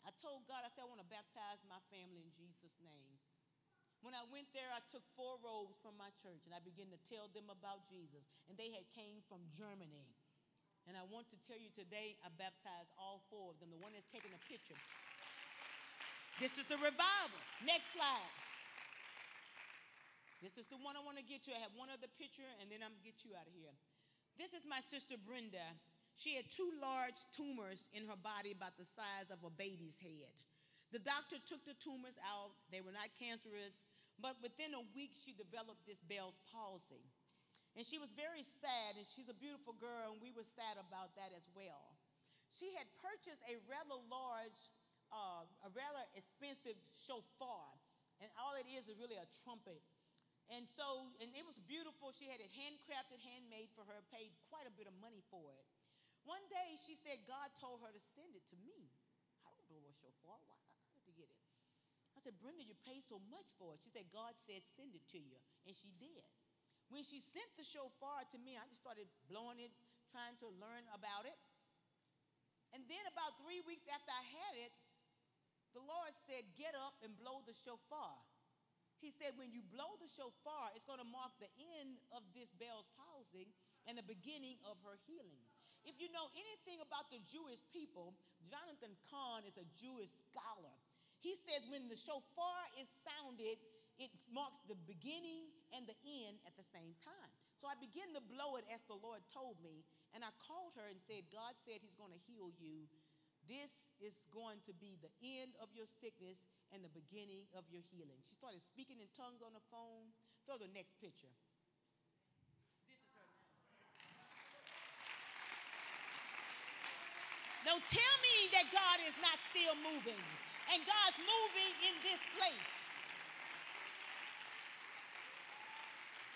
I told God, I said, I want to baptize my family in Jesus' name. When I went there, I took four robes from my church and I began to tell them about Jesus. And they had came from Germany. And I want to tell you today, I baptized all four of them. The one that's taking a picture. This is the revival. Next slide. This is the one I want to get to. I have one other picture, and then I'm going to get you out of here. This is my sister Brenda. She had two large tumors in her body about the size of a baby's head. The doctor took the tumors out. They were not cancerous, but within a week, she developed this Bell's palsy. And she was very sad, and she's a beautiful girl, and we were sad about that as well. She had purchased a rather large, uh, a rather expensive shofar, and all it is is really a trumpet and so, and it was beautiful. She had it handcrafted, handmade for her, paid quite a bit of money for it. One day she said God told her to send it to me. I don't blow a shofar. Why? Had to get it. I said, Brenda, you paid so much for it. She said, God said, send it to you. And she did. When she sent the shofar to me, I just started blowing it, trying to learn about it. And then about three weeks after I had it, the Lord said, Get up and blow the shofar. He said, when you blow the shofar, it's going to mark the end of this Bell's palsy and the beginning of her healing. If you know anything about the Jewish people, Jonathan Cahn is a Jewish scholar. He says when the shofar is sounded, it marks the beginning and the end at the same time. So I began to blow it as the Lord told me, and I called her and said, God said He's going to heal you. This is going to be the end of your sickness and the beginning of your healing. She started speaking in tongues on the phone. Throw the next picture. This is her now. Don't tell me that God is not still moving, and God's moving in this place.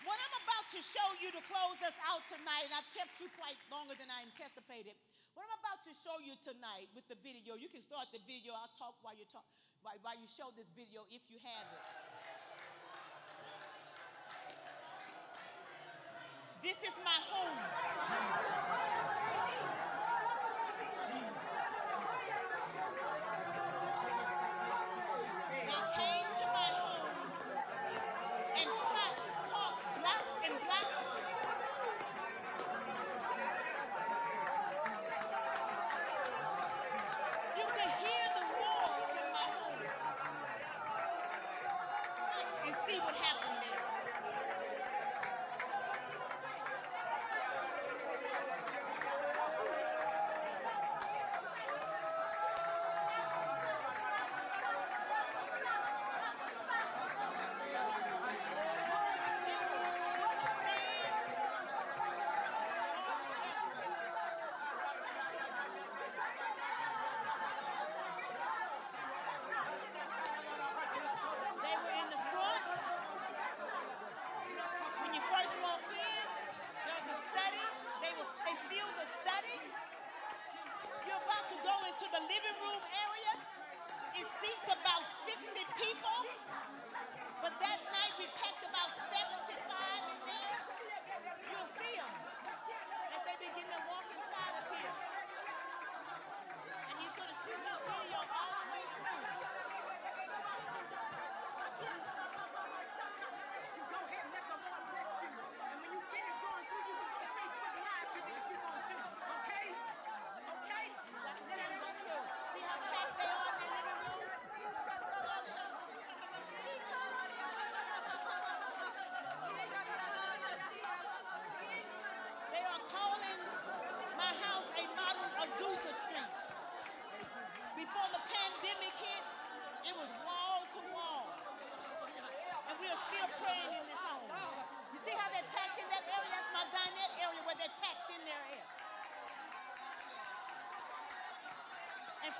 What I'm about to show you to close us out tonight, and I've kept you quite longer than I anticipated to show you tonight with the video. You can start the video. I'll talk while you talk while, while you show this video if you have it. This is my home. Jesus. Jesus. Jesus. Jesus. the living room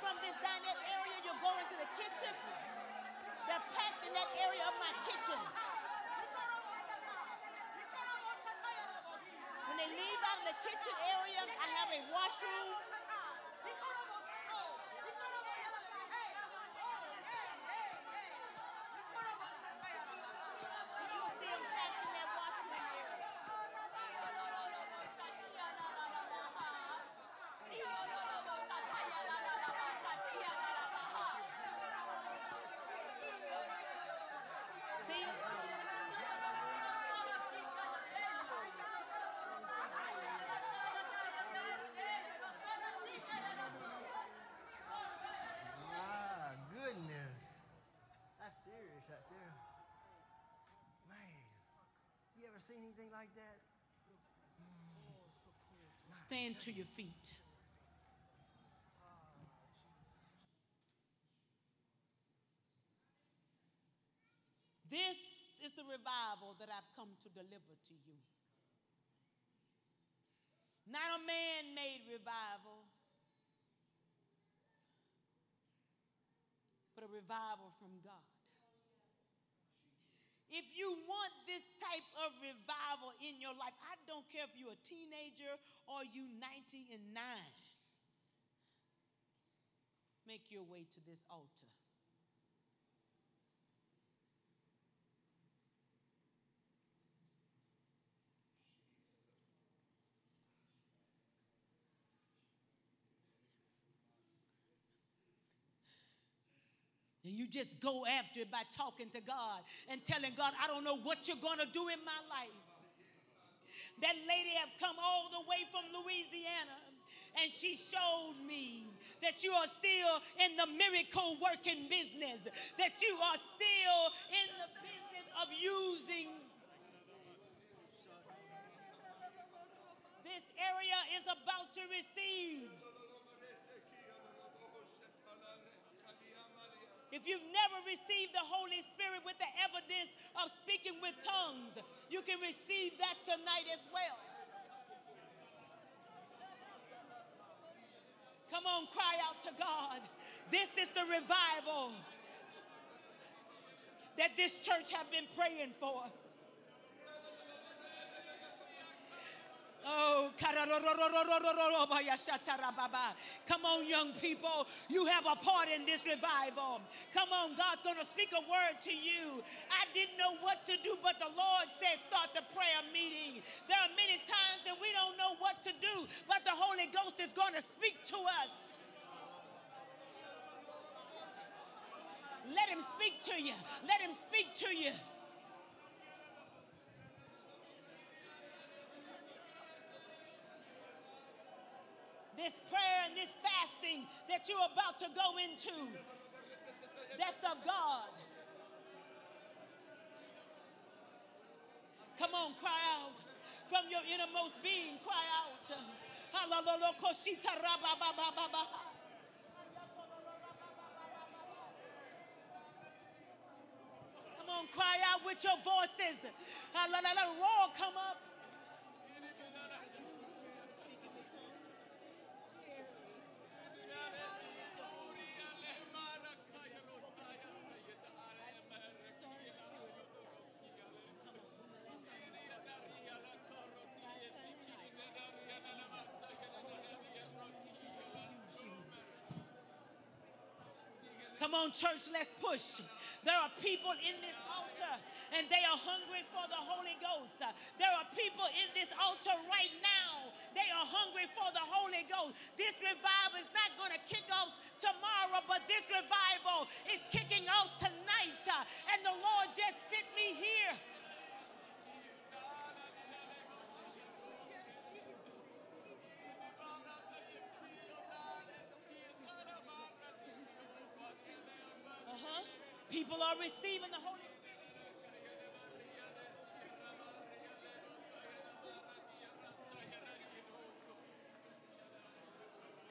from this dinette area, you're going to the kitchen. They're packed in that area of my kitchen. When they leave out of the kitchen area, I have a washroom seen anything like that? Stand to your feet. This is the revival that I've come to deliver to you. Not a man made revival, but a revival from God. If you want this type of revival in your life, I don't care if you're a teenager or you 90 and 9. Make your way to this altar. And you just go after it by talking to God and telling God, I don't know what you're going to do in my life. That lady have come all the way from Louisiana and she showed me that you are still in the miracle working business, that you are still in the business of using. This area is about to receive. If you've never received the Holy Spirit with the evidence of speaking with tongues, you can receive that tonight as well. Come on, cry out to God. This is the revival that this church have been praying for. Oh, come on, young people. You have a part in this revival. Come on, God's going to speak a word to you. I didn't know what to do, but the Lord said, start the prayer meeting. There are many times that we don't know what to do, but the Holy Ghost is going to speak to us. Let Him speak to you. Let Him speak to you. This prayer and this fasting that you're about to go into. That's of God. Come on, cry out from your innermost being. Cry out. Come on, cry out with your voices. Roar, come up. On, church, let's push. There are people in this altar and they are hungry for the Holy Ghost. There are people in this altar right now. They are hungry for the Holy Ghost. This revival is not going to kick off tomorrow, but this revival is kicking off tonight. And the Lord just sent me here. Receiving the Holy Spirit.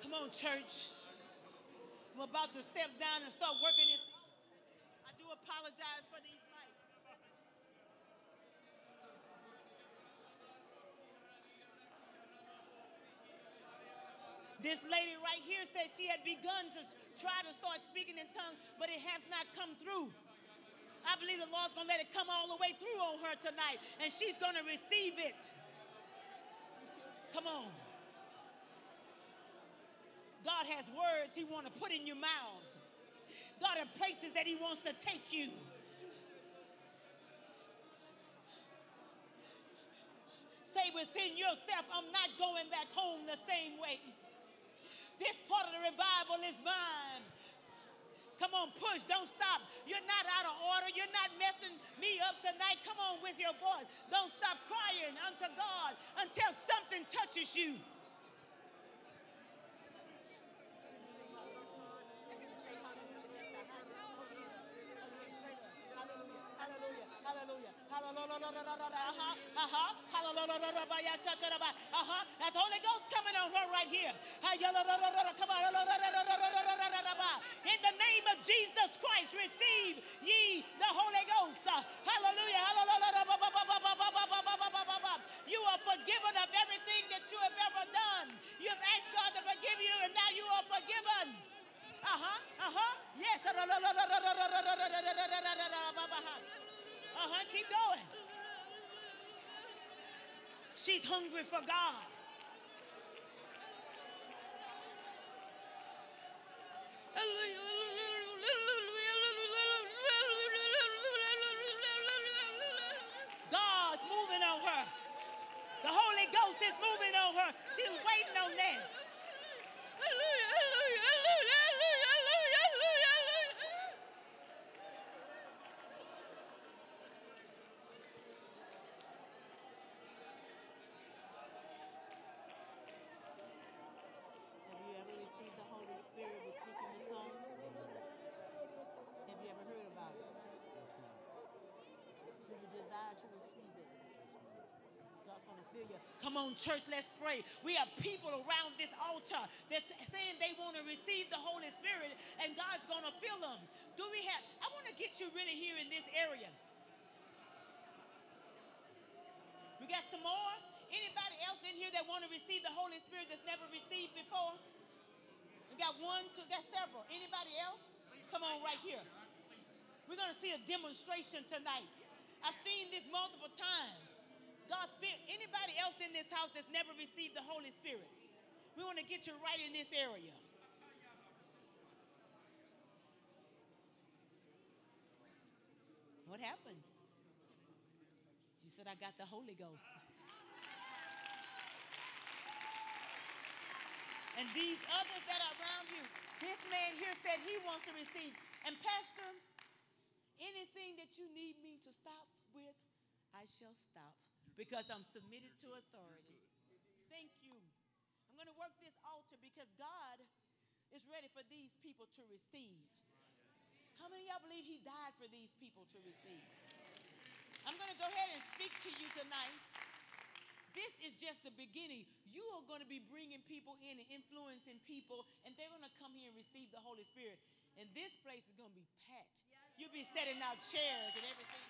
Come on, church. I'm about to step down and start working this. I do apologize for these mics. This lady right here said she had begun to try to start speaking in tongues, but it has not come through. I believe the Lord's going to let it come all the way through on her tonight, and she's going to receive it. Come on. God has words He wants to put in your mouths. God has places that He wants to take you. Say within yourself, I'm not going back home the same way. This part of the revival is mine. Come on, push, don't stop. You're not out of order. You're not messing me up tonight. Come on with your voice. Don't stop crying unto God until something touches you. Hallelujah. Hallelujah. Uh-huh. Uh-huh. Uh-huh. That Holy Ghost coming on her right here. Come on. In the name of Jesus Christ, receive ye the Holy Ghost. Hallelujah. Hallelujah. You are forgiven of everything that you have ever done. You have asked God to forgive you, and now you are forgiven. Uh-huh. Uh-huh. Yes. Uh-huh. Keep going. She's hungry for God. God's moving on her. The Holy Ghost is moving on her. She's waiting on that. Have you ever received the Holy Spirit with speaking in tongues? Have you ever heard about it? Do you desire to receive it? God's going to fill you. Come on, church, let's pray. We have people around this altar that's saying they want to receive the Holy Spirit and God's going to fill them. Do we have, I want to get you really here in this area. We got some more? Anybody else in here that want to receive the Holy Spirit that's never received before? We got one, two, got several. Anybody else? Come on, right here. We're going to see a demonstration tonight. I've seen this multiple times. God, fear anybody else in this house that's never received the Holy Spirit. We want to get you right in this area. What happened? She said, I got the Holy Ghost. And these others that are around you, this man here said he wants to receive. And Pastor, anything that you need me to stop with, I shall stop because I'm submitted to authority. Thank you. I'm going to work this altar because God is ready for these people to receive. How many of y'all believe He died for these people to receive? I'm going to go ahead and speak to you tonight. This is just the beginning. You are going to be bringing people in and influencing people, and they're going to come here and receive the Holy Spirit. And this place is going to be packed. You'll be setting out chairs and everything.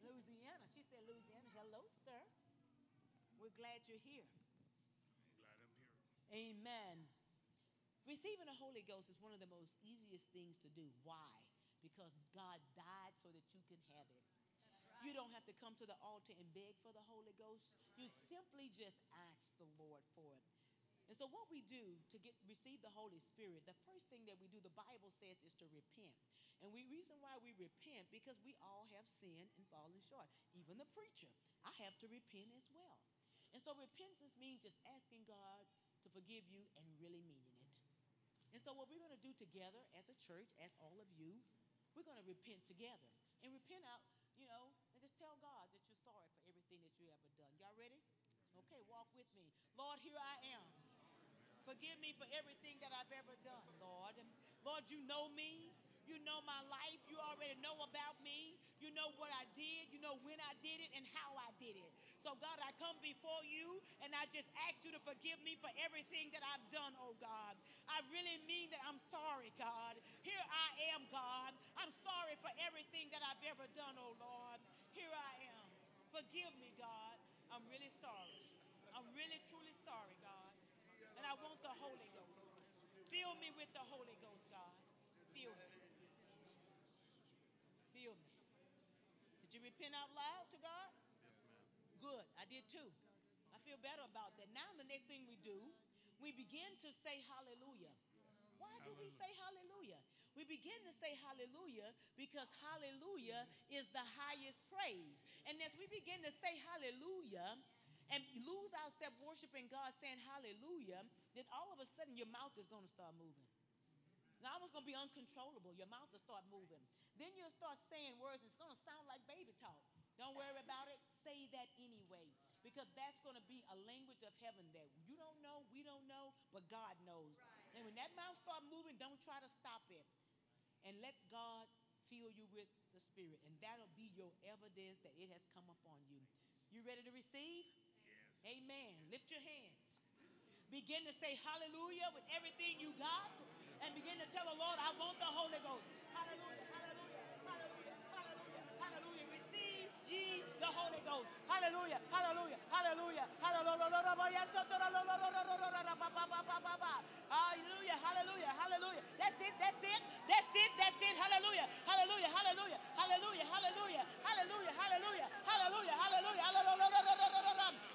Louisiana. She said Louisiana. Hello, sir. We're glad you're here. I'm glad I'm here. Amen. Receiving the Holy Ghost is one of the most easiest things to do. Why? Because God died so that you can have it. You don't have to come to the altar and beg for the Holy Ghost. You simply just ask the Lord for it. And so what we do to get receive the Holy Spirit, the first thing that we do, the Bible says, is to repent. And we reason why we repent because we all have sinned and fallen short. Even the preacher, I have to repent as well. And so repentance means just asking God to forgive you and really meaning it. And so what we're going to do together as a church, as all of you, we're going to repent together and repent out, you know, and just tell God that you're sorry for everything that you ever done. Y'all ready? Okay, walk with me. Lord, here I am. Forgive me for everything that I've ever done, Lord. Lord, you know me. You know my life. You already know about me. You know what I did. You know when I did it and how I did it. So, God, I come before you and I just ask you to forgive me for everything that I've done, oh God. I really mean that I'm sorry, God. Here I am, God. I'm sorry for everything that I've ever done, oh Lord. Here I am. Forgive me, God. I'm really sorry. I'm really, truly sorry, God. And I want the Holy Ghost. Fill me with the Holy Ghost, God. Fill me. Fill me. Did you repent out loud to God? Good. I did too. I feel better about that. Now, the next thing we do, we begin to say hallelujah. Why do we say hallelujah? We begin to say hallelujah because hallelujah is the highest praise. And as we begin to say hallelujah and lose ourselves worshiping God, saying hallelujah, then all of a sudden your mouth is going to start moving. Now it's going to be uncontrollable. Your mouth will start moving. Then you'll start saying words, and it's going to sound like baby talk. Don't worry about it. Say that anyway. Because that's going to be a language of heaven that you don't know, we don't know, but God knows. And when that mouth start moving, don't try to stop it. And let God fill you with the Spirit. And that'll be your evidence that it has come upon you. You ready to receive? Yes. Amen. Lift your hands. Begin to say hallelujah with everything you got. And begin to tell the Lord, I want the Holy Ghost. Hallelujah, hallelujah, hallelujah, hallelujah. Receive ye the Holy Ghost. Hallelujah, hallelujah, hallelujah, hallelujah, hallelujah, hallelujah. That's it, that's it, that's it, that's it. Hallelujah, hallelujah, hallelujah, hallelujah, hallelujah, hallelujah, hallelujah, hallelujah, hallelujah. He's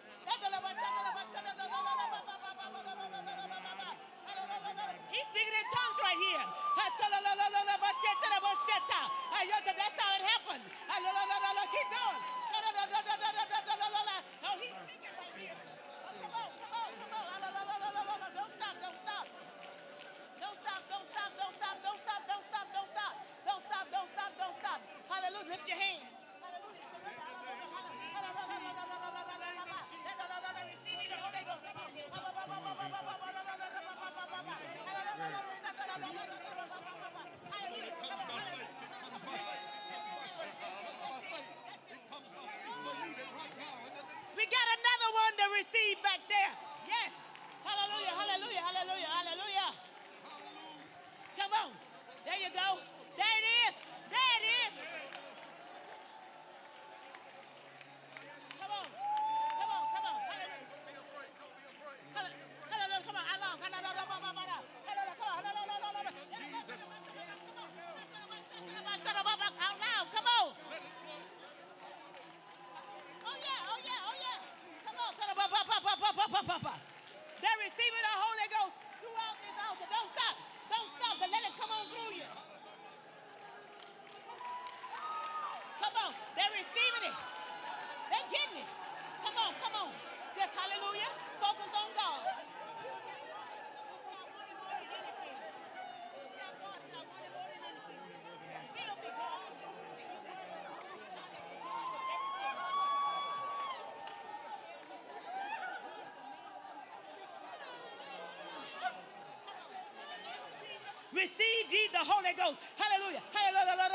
papa, papa. The Holy Ghost. Hallelujah. Hallelujah.